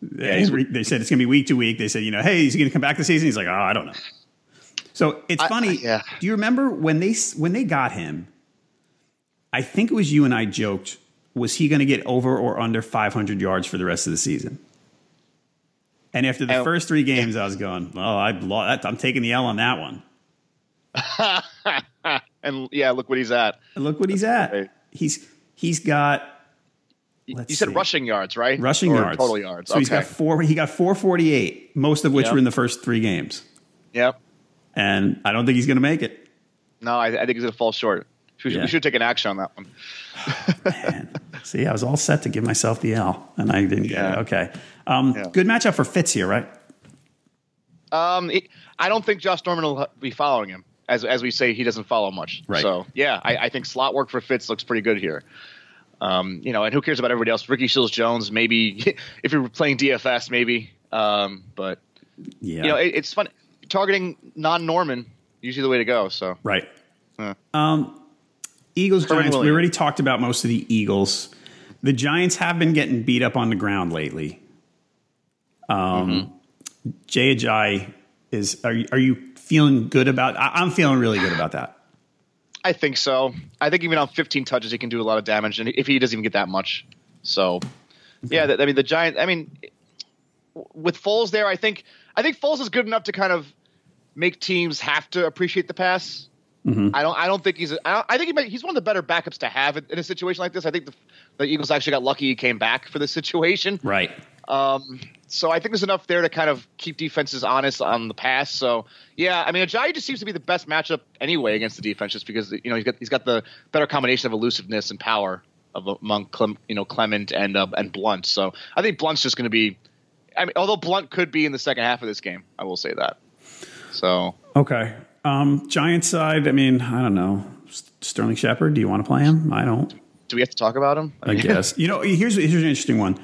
They, he's- they said it's going to be week to week. They said, "You know, hey, is he going to come back this season?" He's like, "Oh, I don't know." So it's I- funny. I- yeah. Do you remember when they when they got him? I think it was you and I joked. Was he going to get over or under 500 yards for the rest of the season? And after the Oh, first three games, I was going, "Oh, I lost, I'm taking the L on that one." and yeah, look what he's at. And look what he's at. great. He's he's got You said see. rushing yards, right? rushing Or yards, total yards. So okay. he's got four. He got four forty eight, most of which Yep. were in the first three games. Yep. And I don't think he's going to make it. No, I, I think he's gonna fall short. We should, Yeah. we should take an action on that one. Oh, man. See, I was all set to give myself the L, and I didn't get it. Okay, um, Yeah. good matchup for Fitz here, right? Um, it, I don't think Josh Norman will be following him, as as we say he doesn't follow much. Right. So yeah, I, I think slot work for Fitz looks pretty good here. Um, you know, and who cares about everybody else? Ricky Seals-Jones, maybe if you're playing DFS, maybe. Um, but Yeah, you know, it, it's fun targeting non-Norman. Usually the way to go. So right. Yeah. Um, Eagles Herman Giants. We already talked about most of the Eagles. The Giants have been getting beat up on the ground lately. Um, Jay Ajayi is. Are you, are you feeling good about? I, I'm feeling really good about that. I think so. I think even on 15 touches, he can do a lot of damage, and if he doesn't even get that much, so yeah. I mean, the Giants. I mean, with Foles there, I think I think Foles is good enough to kind of make teams have to appreciate the pass. I don't. I don't think he's. I, don't, I think he might, he's one of the better backups to have in, in a situation like this. I think the, the Eagles actually got lucky he came back for this situation. Right. Um, so I think there's enough there to kind of keep defenses honest on the pass. So yeah, I mean Ajayi just seems to be the best matchup anyway against the defense, just because you know he's got he's got the better combination of elusiveness and power of among Clem, you know Clement and uh, and Blunt. So I think Blunt's just going to be. I mean, although Blunt could be in the second half of this game, I will say that. So Okay. Um, Giants side. I mean, I don't know. Sterling Shepard. Do you want to play him? I don't. do we have to talk about him? I guess. you know, here's here's an interesting one.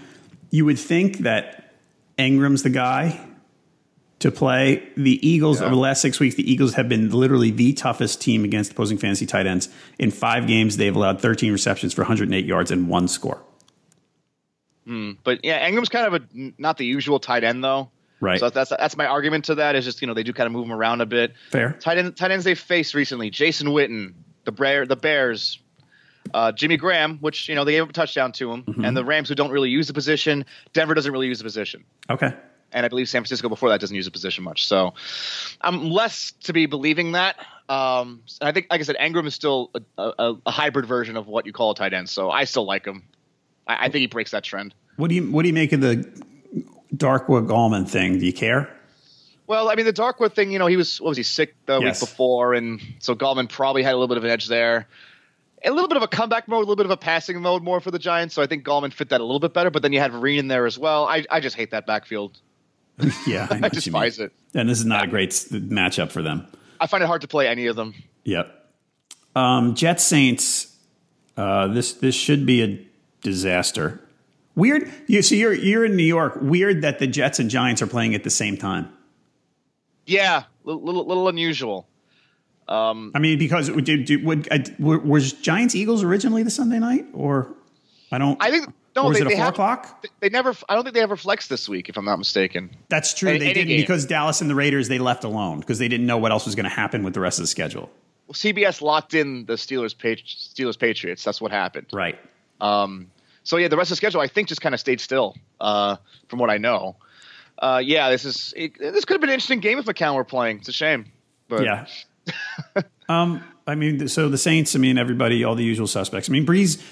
You would think that Engram's the guy to play. The Eagles over the last six weeks, the Eagles have been literally the toughest team against opposing fantasy tight ends. In five games, they've allowed 13 receptions for 108 yards and one score. Hmm. But yeah, Engram's kind of a not the usual tight end though. Right. So that's that's my argument to that is just you know they do kind of move him around a bit. Fair. Tight end tight ends they've faced recently: Jason Witten, the Bear, the Bears, uh, Jimmy Graham, which you know they gave up a touchdown to him, Mm-hmm. and the Rams who don't really use the position. Denver doesn't really use the position, Okay. and I believe San Francisco before that doesn't use the position much. So I'm less to be believing that. Um, and I think, like I said, Engram is still a, a, a hybrid version of what you call a tight end. So I still like him. I, I think he breaks that trend. What do you what do you make of the Darkwa Gallman thing? Do you care? Well, I mean, the Darkwa thing, you know, he was what was he sick the Yes. week before, and so Gallman probably had a little bit of an edge there. A little bit of a comeback mode, a little bit of a passing mode more for the Giants. So I think Gallman fit that a little bit better. But then you had Vereen in there as well. I, I just hate that backfield. Yeah, I, I despise it. And this is not a great matchup for them. I find it hard to play any of them. Yep. Um, Jets Saints. Uh, this this should be a disaster. Weird. You see, you're you're in New York. Weird that the Jets and Giants are playing at the same time. Yeah, little little, little unusual. Um, I mean, because would, would, would uh, was Giants Eagles originally the Sunday night, or I don't. I think no, was they, it they four have- o'clock? They never. I don't think they ever flexed this week, if I'm not mistaken. That's true. Any- they any didn't game. because Dallas and the Raiders they left alone because they didn't know what else was going to happen with the rest of the schedule. Well, CBS locked in the Steelers Steelers Patriots. That's what happened. Right. Um, so yeah, the rest of the schedule I think just kind of stayed still, uh, from what I know. Uh, yeah, this is it, this could have been an interesting game if McCown were playing. It's a shame, but Yeah. um, I mean, so the Saints. I mean, everybody, all the usual suspects. I mean, Brees.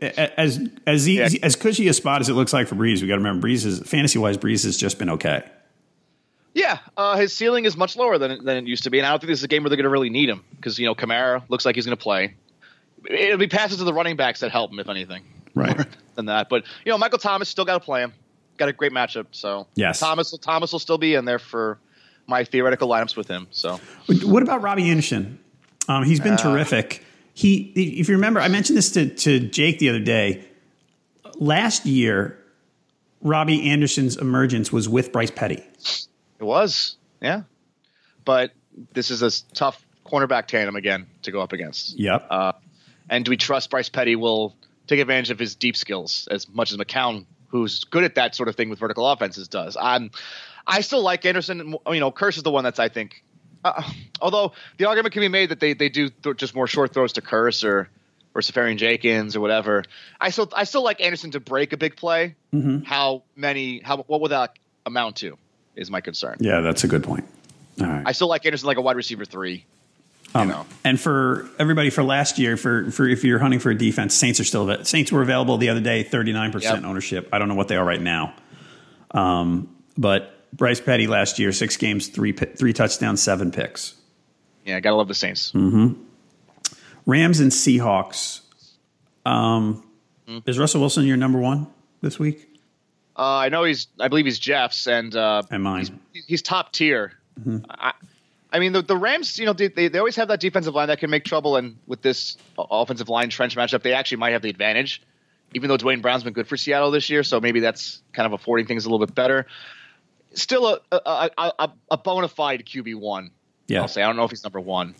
As as easy, Yeah. as cushy a spot as it looks like for Brees, we got to remember Brees is fantasy wise. Brees has just been okay. Yeah, uh, his ceiling is much lower than than it used to be, and I don't think this is a game where they're going to really need him because you know Kamara looks like he's going to play. It'll be passes to the running backs that help him, if anything, Right. more than that. But you know, Michael Thomas still got to play him. Got a great matchup, so Yes. Thomas Thomas will still be in there for my theoretical lineups with him. So What about Robbie Anderson? Um, he's been terrific. He, if you remember, I mentioned this to, to Jake the other day. Last year, Robbie Anderson's emergence was with Bryce Petty. it was, yeah. But this is a tough cornerback tandem again to go up against. Yep. Uh, and do we trust Bryce Petty will take advantage of his deep skills as much as McCown, who's good at that sort of thing with vertical offenses, does? I'm, I still like Anderson. You know, Kearse is the one that's I think. Uh, although the argument can be made that they they do th- just more short throws to Kearse or or Seferian-Jenkins or whatever. I still I still like Anderson to break a big play. How many? How what would that amount to? Is my concern. yeah, that's a good point. All right. I still like Anderson like a wide receiver three. Um, know. And for everybody for last year, for for if you're hunting for a defense, Saints are still Saints were available the other day, 39 percent Yep. ownership. I don't know what they are right now, um, but Bryce Petty last year, six games, three three touchdowns, seven picks. Yeah, gotta love the Saints. Rams and Seahawks. Um, Mm. Is Russell Wilson your number one this week? Uh, I know he's. I believe he's Jeff's, and uh, And mine. Mm-hmm. he's, he's top tier. I, I mean, the, the Rams. You know, they they always have that defensive line that can make trouble, and with this offensive line trench matchup, they actually might have the advantage. Even though Duane Brown's been good for Seattle this year, so maybe that's kind of affording things a little bit better. Still a a, a, a, a bona fide QB one. Yeah. I'll say. I don't know if he's number one.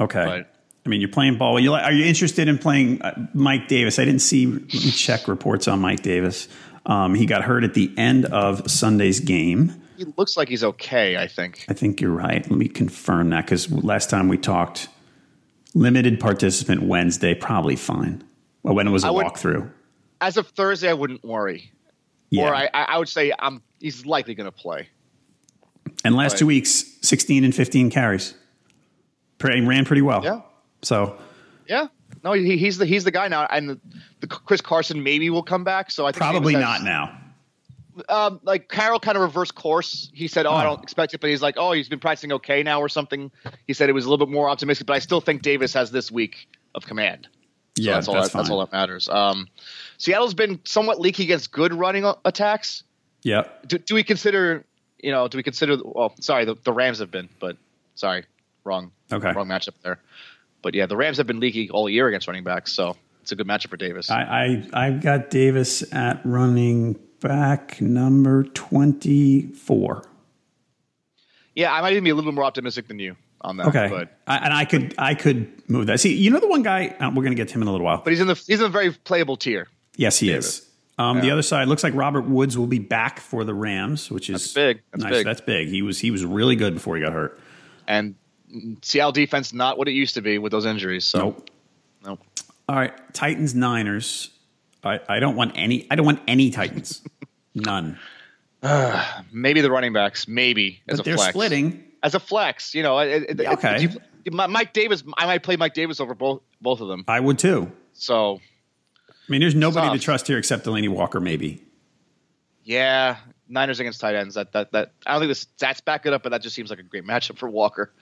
Okay. But- I mean, you're playing ball. You like, are you interested in playing uh, Mike Davis? I didn't see. Check reports on Mike Davis. Um, he got hurt at the end of Sunday's game. He looks like he's okay. I think. I think you're right. Let me confirm that because last time we talked, limited participant Wednesday, probably fine. Well, when it was a would- walkthrough. As of Thursday, I wouldn't worry. Yeah. Or I, I I would say I'm. He's likely going to play. and last right. two weeks, 16 and 15 carries. Pretty, ran pretty well. Yeah. So Yeah. No, he, he's the he's the guy now, and the, the Chris Carson maybe will come back. So I think probably Davis not has- now. Um, like Carroll kind of reversed course. He said, "Oh, I Oh. don't expect it," but he's like, "Oh, he's been practicing okay now or something." He said it was a little bit more optimistic, but I still think Davis has this week of command. So Yeah, that's all. that's that, that's all that matters. Um, Seattle's been somewhat leaky against good running attacks. Yeah. Do, do we consider? You know, do we consider? Well, sorry, the, the Rams have been, but sorry, wrong. Okay. wrong matchup there. But yeah, the Rams have been leaky all year against running backs, so it's a good matchup for Davis. I, I I've got Davis at running back number 24. yeah, I might even be a little bit more optimistic than you on that. Okay. but I, and I could I could move that. See, you know the one guy uh, we're going to get to him in a little while. but he's in the he's in a very playable tier. yes, he is. Um, The other side looks like Robert Woods will be back for the Rams, which is That's big. That's nice. big. That's big. He was he was really good before he got hurt. and Seattle defense not what it used to be with those injuries. So Nope. nope. All right, Titans Niners. I, I don't want any. I don't want any Titans. None. Uh, maybe the running backs, maybe as But a they're flex. splitting. As a flex. You know, it, it, it- Okay. if you- Mike Davis. I might play Mike Davis over both both of them. I would too. So I mean, there's nobody to trust here except Delanie Walker, maybe. yeah, Niners against tight ends. That that that I don't think the stats back it up, but that just seems like a great matchup for Walker.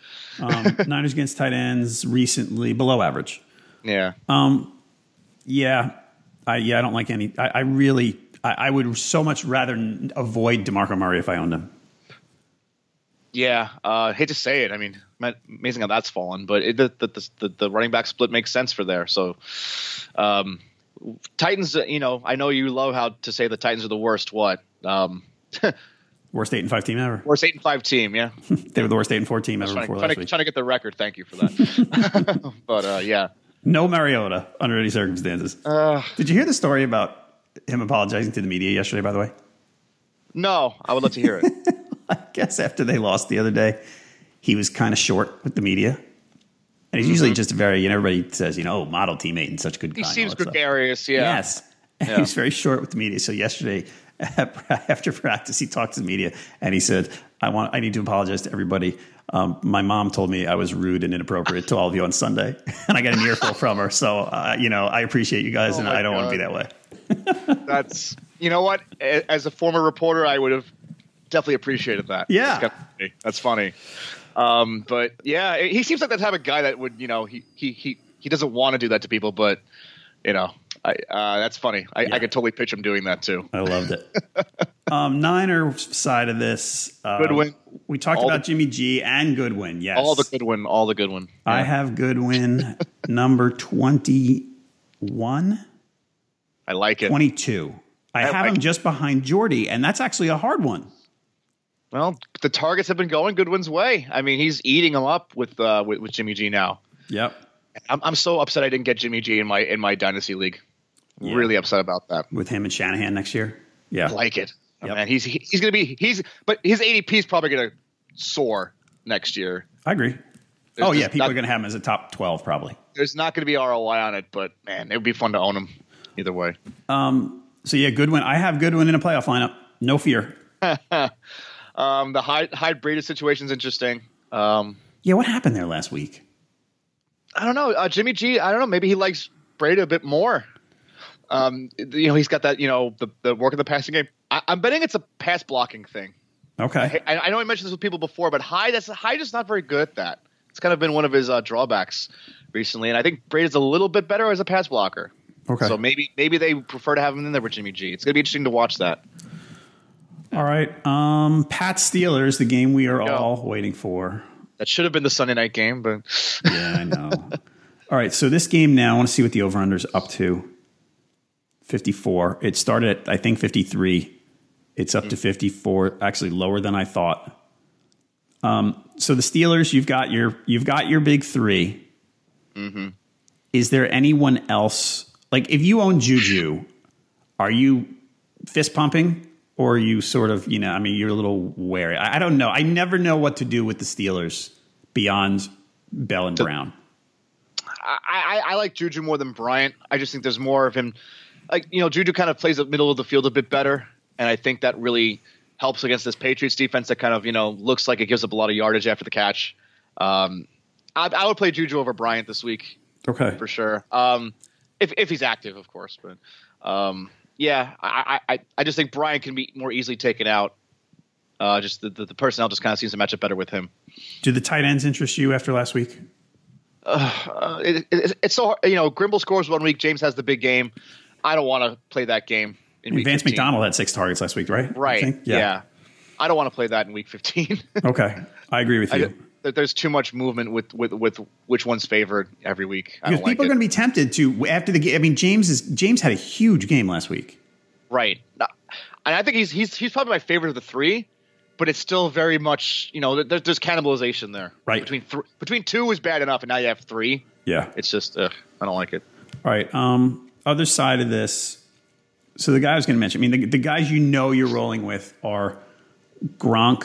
Um, Niners against tight ends recently below average. Yeah. Um. Yeah, I yeah I don't like any. I, I really I, I would so much rather avoid Demarco Murray if I owned him. Yeah, uh, hate to say it. I mean, amazing how that's fallen, but it, the, the, the the running back split makes sense for there. So, um, Titans. uh, You know, I know you love how to say the Titans are the worst. What? Um, Worst eight and five team ever. worst eight and five team. Yeah, They were the worst eight and four team ever trying, before trying last to, week. trying to get the record. Thank you for that. but uh, yeah, No Mariota under any circumstances. Uh. Did you hear the story about him apologizing to the media yesterday? By the way, no, I would love to hear it. I guess after they lost the other day, he was kind of short with the media. And he's usually just very, and everybody says, you know, model teammate and such good Mm-hmm. He seems that stuff. gregarious. Yeah. Yes. And He was very short with the media. So yesterday, after practice, he talked to the media and he said, "I want, I need to apologize to everybody. Um, my mom told me I was rude and inappropriate to all of you on Sunday, and I got an earful from her. So, uh, you know, I appreciate you guys, Oh and I don't want to be that way. That's you know what? As a former reporter, I would have definitely appreciated that. Yeah. That's funny. That's funny. Um, but yeah, he seems like the type of guy that would, you know, he he he he doesn't want to do that to people, but you know, I uh, that's funny. I, Yeah. I could totally pitch him doing that too. I loved it. um, Niner side of this, uh, Goodwin. We talked All about the- Jimmy G and Goodwin. Yes, All the Goodwin, all the Goodwin. one. I have Goodwin number 21, I like it. 22. I, I- have I- him just behind Jordy, and that's actually a hard one. Well, the targets have been going Goodwin's way. I mean, he's eating them up with uh, with, with Jimmy G now. Yep. I'm I'm so upset I didn't get Jimmy G in my in my dynasty league. Yeah. Really upset about that. With him and Shanahan next year. Yeah. I like it. Yep. Man, he's he- he's gonna be he's but his ADP is probably gonna soar next year. I agree. There's oh, yeah. People not- are going to have him as a top 12, probably. There's not gonna be ROI on it, but man, it would be fun to own him either way. Um. So, yeah, Goodwin. I have Goodwin in a playoff lineup. No fear. Um, the high Hyde Breida situation is interesting. Um, Yeah, what happened there last week? I don't know. Uh, Jimmy G, I don't know. Maybe he likes Breida a bit more. Um, you know, he's got that, you know, the, the work of the passing game. I, I'm betting it's a pass blocking thing. Okay. I, I know I mentioned this with people before, but Hyde, that's Hyde is not very good at that. It's kind of been one of his uh, drawbacks recently, and I think Breida's a little bit better as a pass blocker. Okay. So maybe maybe they prefer to have him in there with Jimmy G. It's gonna be interesting to watch that. All right. Um, Pat Steelers, the game we are all waiting for. That should have been the Sunday night game, but Yeah, I know. all right. So this game now, I want to see what the over-under's up to. 54. It started at, I think, 53. It's up to 54, actually lower than I thought. Um, so the Steelers, you've got your you've got your big 3 Mm-hmm. Is there anyone else like if you own Juju, are you fist pumping or you sort of you know? I mean, you're a little wary. I, I don't know. I never know what to do with the Steelers beyond Bell and Brown. I, I, I like Juju more than Bryant. I just think there's more of him. Like you know, Juju kind of plays the middle of the field a bit better, and I think that really helps against this Patriots defense that kind of you know looks like it gives up a lot of yardage after the catch. Um, I, I would play Juju over Bryant this week Okay. for sure. Um, if if he's active, of course. But um, yeah, I, I I- I just think Brian can be more easily taken out. Uh, just the, the, the personnel just kind of seems to match up better with him. Do the tight ends interest you after last week? Uh, it, it, it's so hard, you know. Grimble scores one week. James has the big game. I don't want to play that game. In week Vance 15. McDonald had six targets last week, right? I right? think? Yeah. I don't want to play that in week fifteen. Okay. I agree with I, you. There- there's too much movement with, with, with which one's favored every week. I because like people it. are going to be tempted to after the game. I mean, James is James had a huge game last week. Right. And I think he's he's he's probably my favorite of the three, but it's still very much you know there's there's cannibalization there. Right. Between th- between two is bad enough, and now you have three. Yeah. It's just uh, I don't like it. All right. Um, other side of this. So the guy I was going to mention. I mean, the, the guys you know you're rolling with are Gronk,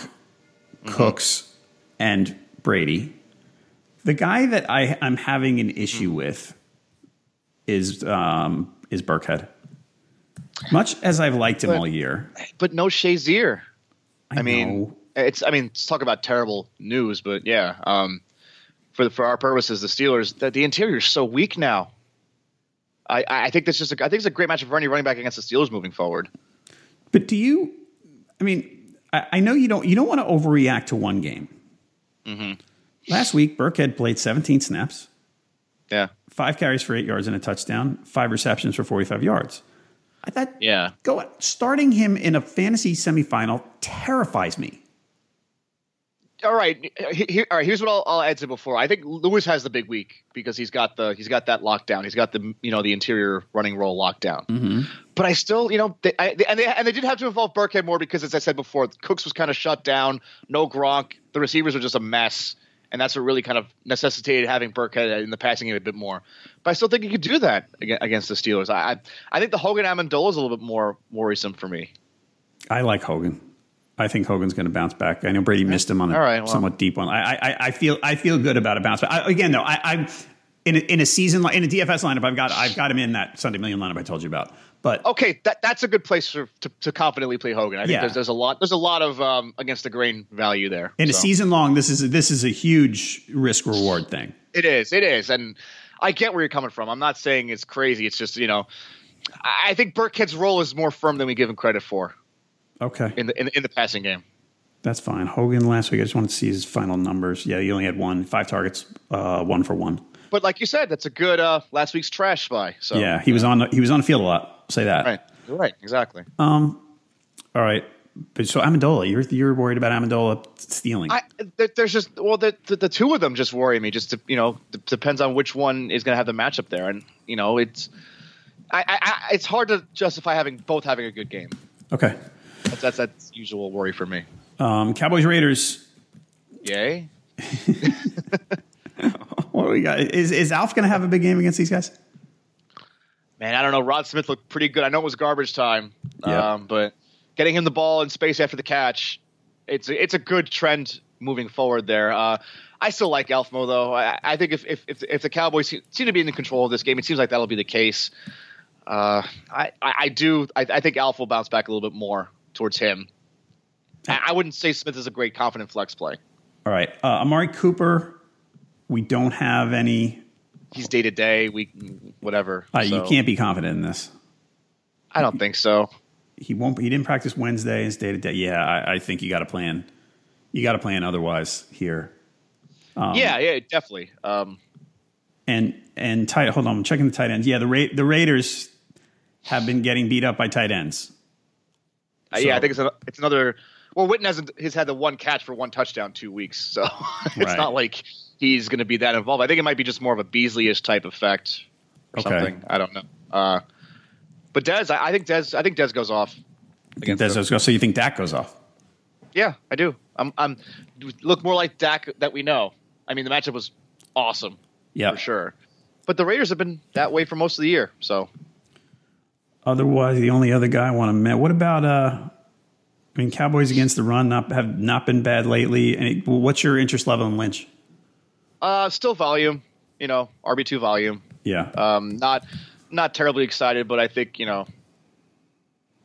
Mm-hmm. Cooks, and Brady. The guy that I I'm having an issue Mm-hmm. with is um, is Burkhead. Much as I've liked him But- all year, But no Shazier. I, I mean, know. it's I mean, let's talk about terrible news, but yeah, um, for for our purposes, the Steelers, the, the interior is so weak now. I I think that's just a, I think it's a great matchup for any running back against the Steelers moving forward. But do you? I mean, I, I know you don't. You don't want to overreact to one game. Mm-hmm. Last week, Burkhead played 17 snaps, Yeah, five carries for eight yards and a touchdown, five receptions for 45 yards. I thought, yeah. go starting him in a fantasy semifinal terrifies me. All right, he- he- all right. Here's what I'll, I'll add to before. I think Lewis has the big week because he's got the he's got that lockdown. He's got the you know the interior running role lockdown. Mm-hmm. But I still, you know, they, I, they, and they and they did have to involve Burkhead more because, as I said before, Cooks was kind of shut down. No Gronk. The receivers were just a mess, and that's what really kind of necessitated having Burkhead in the passing game a bit more. But I still think he could do that against the Steelers. I I, I think the Hogan Amendola is a little bit more worrisome for me. I like Hogan. I think Hogan's going to bounce back. I know Brady missed him on a right, well. somewhat deep one. I, I, I feel I feel good about a bounce back. I, again, though, I, I in a, in a season in a DFS lineup, I've got I've got him in that Sunday Million lineup I told you about. But okay, that that's a good place for, to, to confidently play Hogan. I think Yeah. there's, there's a lot there's a lot of um, against the grain value there. in a season long, this is this is a huge risk reward thing. It is. It is. And I get where you're coming from. I'm not saying it's crazy. It's just, you know, I I think Burkhead's role is more firm than we give him credit for Okay, in the in, in the passing game. that's fine. Hogan last week. I just want to see his final numbers. Yeah, he only had one, five targets, uh, one for one. But like you said, that's a good uh, last week's trash spy. So Yeah, he was on he was on the field a lot. Say that. right, You're right, exactly. Um. All right. But so Amendola, you're you're worried about Amendola stealing. I, there's just well, the, the the two of them just worry me. Just to, you know, d- depends on which one is going to have the matchup there, and you know, it's I, I, I it's hard to justify having both having a good game. okay. That's that's that's usual worry for me. Um, Cowboys Raiders. Yay. What do we got? Is is Alf going to have a big game against these guys? Man, I don't know. Rod Smith looked pretty good. I know it was garbage time, Yeah. um, but getting him the ball in space after the catch, it's a, it's a good trend moving forward there. Uh, I still like Elfmo though. I, I think if, if if if the Cowboys seem seem to be in control of this game, it seems like that'll be the case. Uh, I, I I do. I, I think Alf will bounce back a little bit more towards him. I, wouldn't say Smith is a great confident flex play. All right. Uh, Amari Cooper. We don't have any. He's day to day, We whatever. Uh, You can't be confident in this. I don't think so. He won't. He didn't practice Wednesday. His day to day. Yeah, I, I think you got to plan. You got to plan otherwise here. Um, yeah, yeah, definitely. Um, And and tight. Hold on. I'm checking the tight ends. Yeah, the Ra- the Raiders have been getting beat up by tight ends. Uh, yeah, I think it's a, it's another. Well, Witten hasn't has had the one catch for one touchdown two weeks, so it's Right. not like he's going to be that involved. I think it might be just more of a Beasley-ish type effect or Okay. something. I don't know. Uh, but Dez, I, I think Dez, I think Dez goes off. against That's- them. so you think Dak goes off? Yeah, I do. I'm, I'm look more like Dak that we know. I mean, the matchup was awesome Yeah. for sure, but the Raiders have been that way for most of the year. So Otherwise, the only other guy I want to mention. What about? uh I mean, Cowboys against the run not have not been bad lately. And what's your interest level in Lynch? uh, still volume, you know, RB two volume. Yeah. Um, not not terribly excited, but I think you know.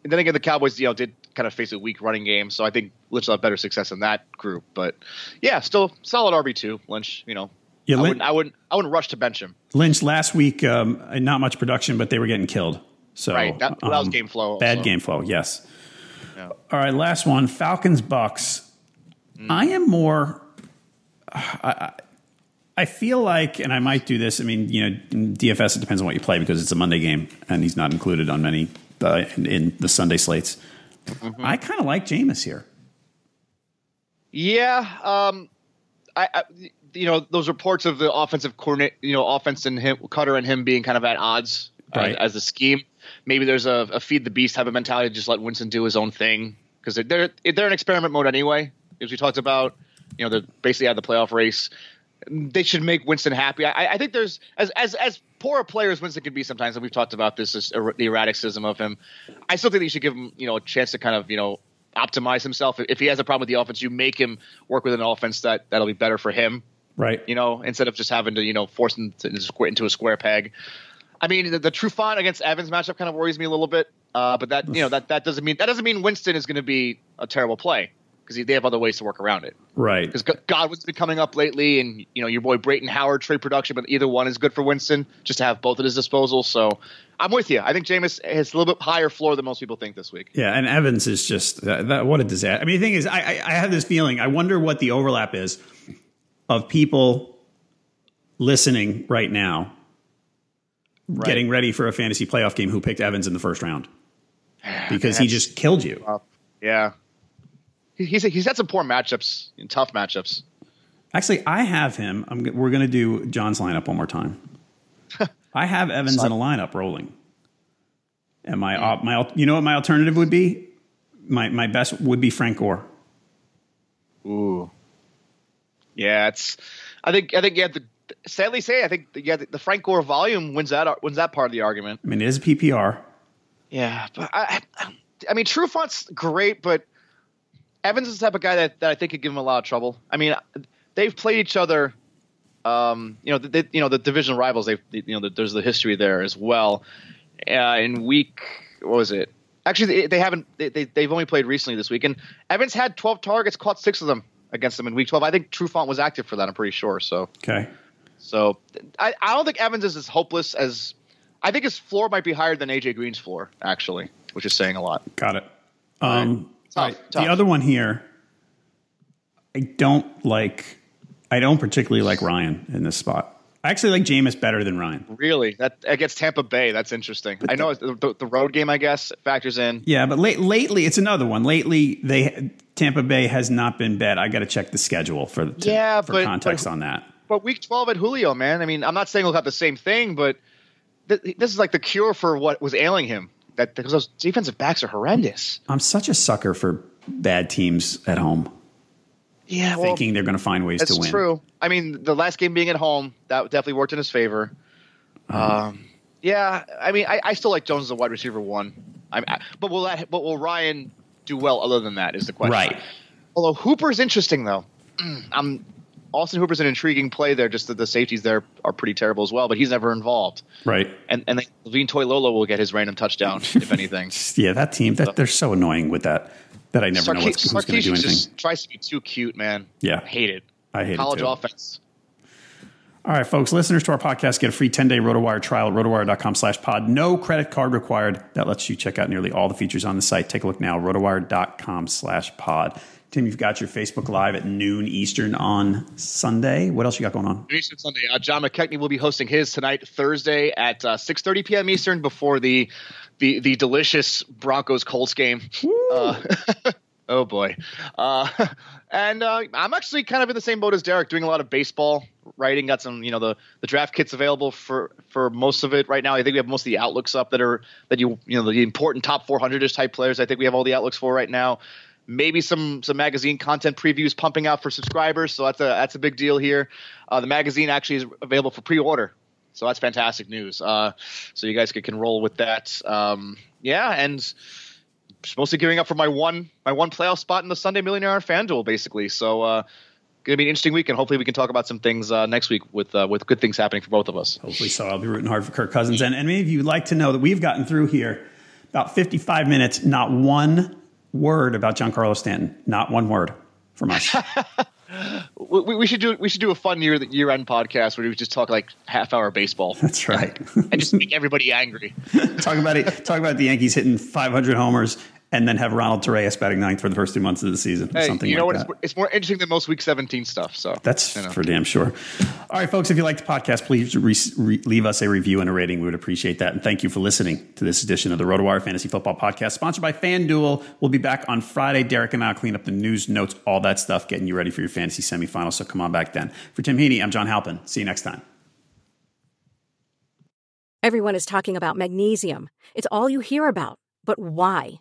And then again, the Cowboys, you know, did kind of face a weak running game, so I think Lynch will have better success in that group. But yeah, still solid RB two. Lynch, you know, Yeah, I wouldn't, I wouldn't, I wouldn't rush to bench him. Lynch last week, um, not much production, but they were getting killed. So Right, that- that was um, game flow Bad game flow. Yes. Yeah. All right, last one. Falcons Bucks. I am more. I, I feel like, and I might do this. I mean, you know, in DFS it depends on what you play because it's a Monday game, and he's not included on many uh, in, in the Sunday slates. I kind of like Jameis here. Yeah, um, I, I, you know, those reports of the offensive coordinate, you know, offense and him, Koetter and him being kind of at odds uh, as a scheme. Maybe there's a, a feed the beast type of mentality, to just let Winston do his own thing because they're they're in experiment mode anyway. As we talked about, you know, they're basically out of the playoff race. They should make Winston happy. I, I think there's as as as poor a player as Winston can be sometimes, and we've talked about this, is er- the erraticism of him. I still think you should give him, you know, a chance to kind of, you know, optimize himself. If he has a problem with the offense, you make him work with an offense that that'll be better for him. Right. You know, instead of just having to, you know, force him to, into a square peg. I mean, the, the Trufant against Evans matchup kind of worries me a little bit. Uh, but that you know that that doesn't mean that doesn't mean Winston is going to be a terrible play because they have other ways to work around it. Right. Because Godwin's been coming up lately, and you know your boy Brayton Howard trade production, but either one is good for Winston just to have both at his disposal. So I'm with you. I think Jameis has a little bit higher floor than most people think this week. Yeah, and Evans is just that, that what a disaster. I mean, the thing is, I, I, I have this feeling. I wonder what the overlap is of people listening right now, getting ready for a fantasy playoff game who picked Evans in the first round because he just killed you. Yeah, He- he's he's had some poor matchups and tough matchups. Actually, I have him. I'm, we're going to do John's lineup one more time. I have Evans in a lineup rolling. And my hmm. op- my you know what my alternative would be? My my best would be Frank Gore. Ooh, yeah, it's. I think I think yeah. The, sadly, say I think yeah the, the Frank Gore volume wins that wins that part of the argument. I mean, it is PPR. Yeah, but I, I, I mean, Trufant's great, but Evans is the type of guy that, that I think could give him a lot of trouble. I mean, they've played each other Um, you know, the, you know the division rivals. They, you know, the, there's the history there as well. Uh, in week, what was it? Actually, they, they haven't. They, they have only played recently this week, and Evans had 12 targets, caught six of them against them in week 12. I think Trufant was active for that. I'm pretty sure. So okay. So I, I don't think Evans is as hopeless as I think his floor might be higher than AJ Green's floor actually, which is saying a lot. Got it. Um, right. tough, tough. The other one here, I don't like. I don't particularly like Ryan in this spot. I actually like Jameis better than Ryan. Really? That against Tampa Bay, that's interesting. But I know the, the, road game, I guess, factors in. Yeah, but late, lately, it's another one. Lately, they Tampa Bay has not been bad. I got to check the schedule for to, yeah, for but, context but, on that. But week twelve at Julio, man. I mean, I'm not saying he'll have the same thing, but th- this is like the cure for what was ailing him. That because those defensive backs are horrendous. I'm such a sucker for bad teams at home. Yeah, well, thinking they're going to find ways to win. That's true. I mean, the last game being at home that definitely worked in his favor. Mm-hmm. Um, yeah, I mean, I, I, still like Jones as a wide receiver one. I, but will that? But will Ryan do well other than that? Is the question. Right. Although Hooper's interesting though. I'm Austin Hooper's an intriguing play there. Just that the safeties there are pretty terrible as well, but he's never involved. Right. And and then Levine Toilolo will get his random touchdown if anything. yeah, that team that they're so annoying with that that I never Sark- know what's, who's going to do anything. Just tries to be too cute, man. Yeah, I hate it. I hate college it offense. All right, folks, listeners to our podcast get a free 10-day RotoWire trial at rotowire.com slash pod. No credit card required. That lets you check out nearly all the features on the site. Take a look now, rotowire.com slash pod. Tim, you've got your Facebook Live at noon Eastern on Sunday. What else you got going on? Eastern Sunday. Uh, John McKechnie will be hosting his tonight, Thursday at uh, 6.30 p.m. Eastern before the the the delicious Broncos Colts game. Uh, oh boy, uh, and uh, I'm actually kind of in the same boat as Derek, doing a lot of baseball writing. Got some, you know, the the draft kits available for for most of it right now. I think we have most of the outlooks up that are that you you know the important top 400ish type players. I think we have all the outlooks for right now. Maybe some some magazine content previews pumping out for subscribers, so that's a that's a big deal here. Uh, the magazine actually is available for pre-order so that's fantastic news. Uh, so you guys can, can roll with that. Um, yeah, and mostly gearing up for my one my one playoff spot in the Sunday Millionaire on FanDuel, basically. So uh, going to be an interesting week, and hopefully we can talk about some things uh, next week with uh, with good things happening for both of us. Hopefully so. I'll be rooting hard for Kirk Cousins, and and many of you would like to know that we've gotten through here about 55 minutes, not one word about Giancarlo Stanton, not one word from us. we, we, should do we should do a fun year year end podcast where we just talk like half hour baseball. That's right, and just make everybody angry. talk about it. Talk about the Yankees hitting 500 homers and then have Ronald Torreyes batting ninth for the first two months of the season. Hey, something you know like what? It's, it's, more interesting than most Week 17 stuff. So that's you know. for damn sure. All right, folks, if you like the podcast, please re- re- leave us a review and a rating. We would appreciate that. And thank you for listening to this edition of the RotoWire Fantasy Football Podcast, sponsored by FanDuel. We'll be back on Friday. Derek and I'll clean up the news, notes, all that stuff, getting you ready for your fantasy semifinals. So come on back then. For Tim Heaney, I'm John Halpin. See you next time. Everyone is talking about magnesium. It's all you hear about. But why?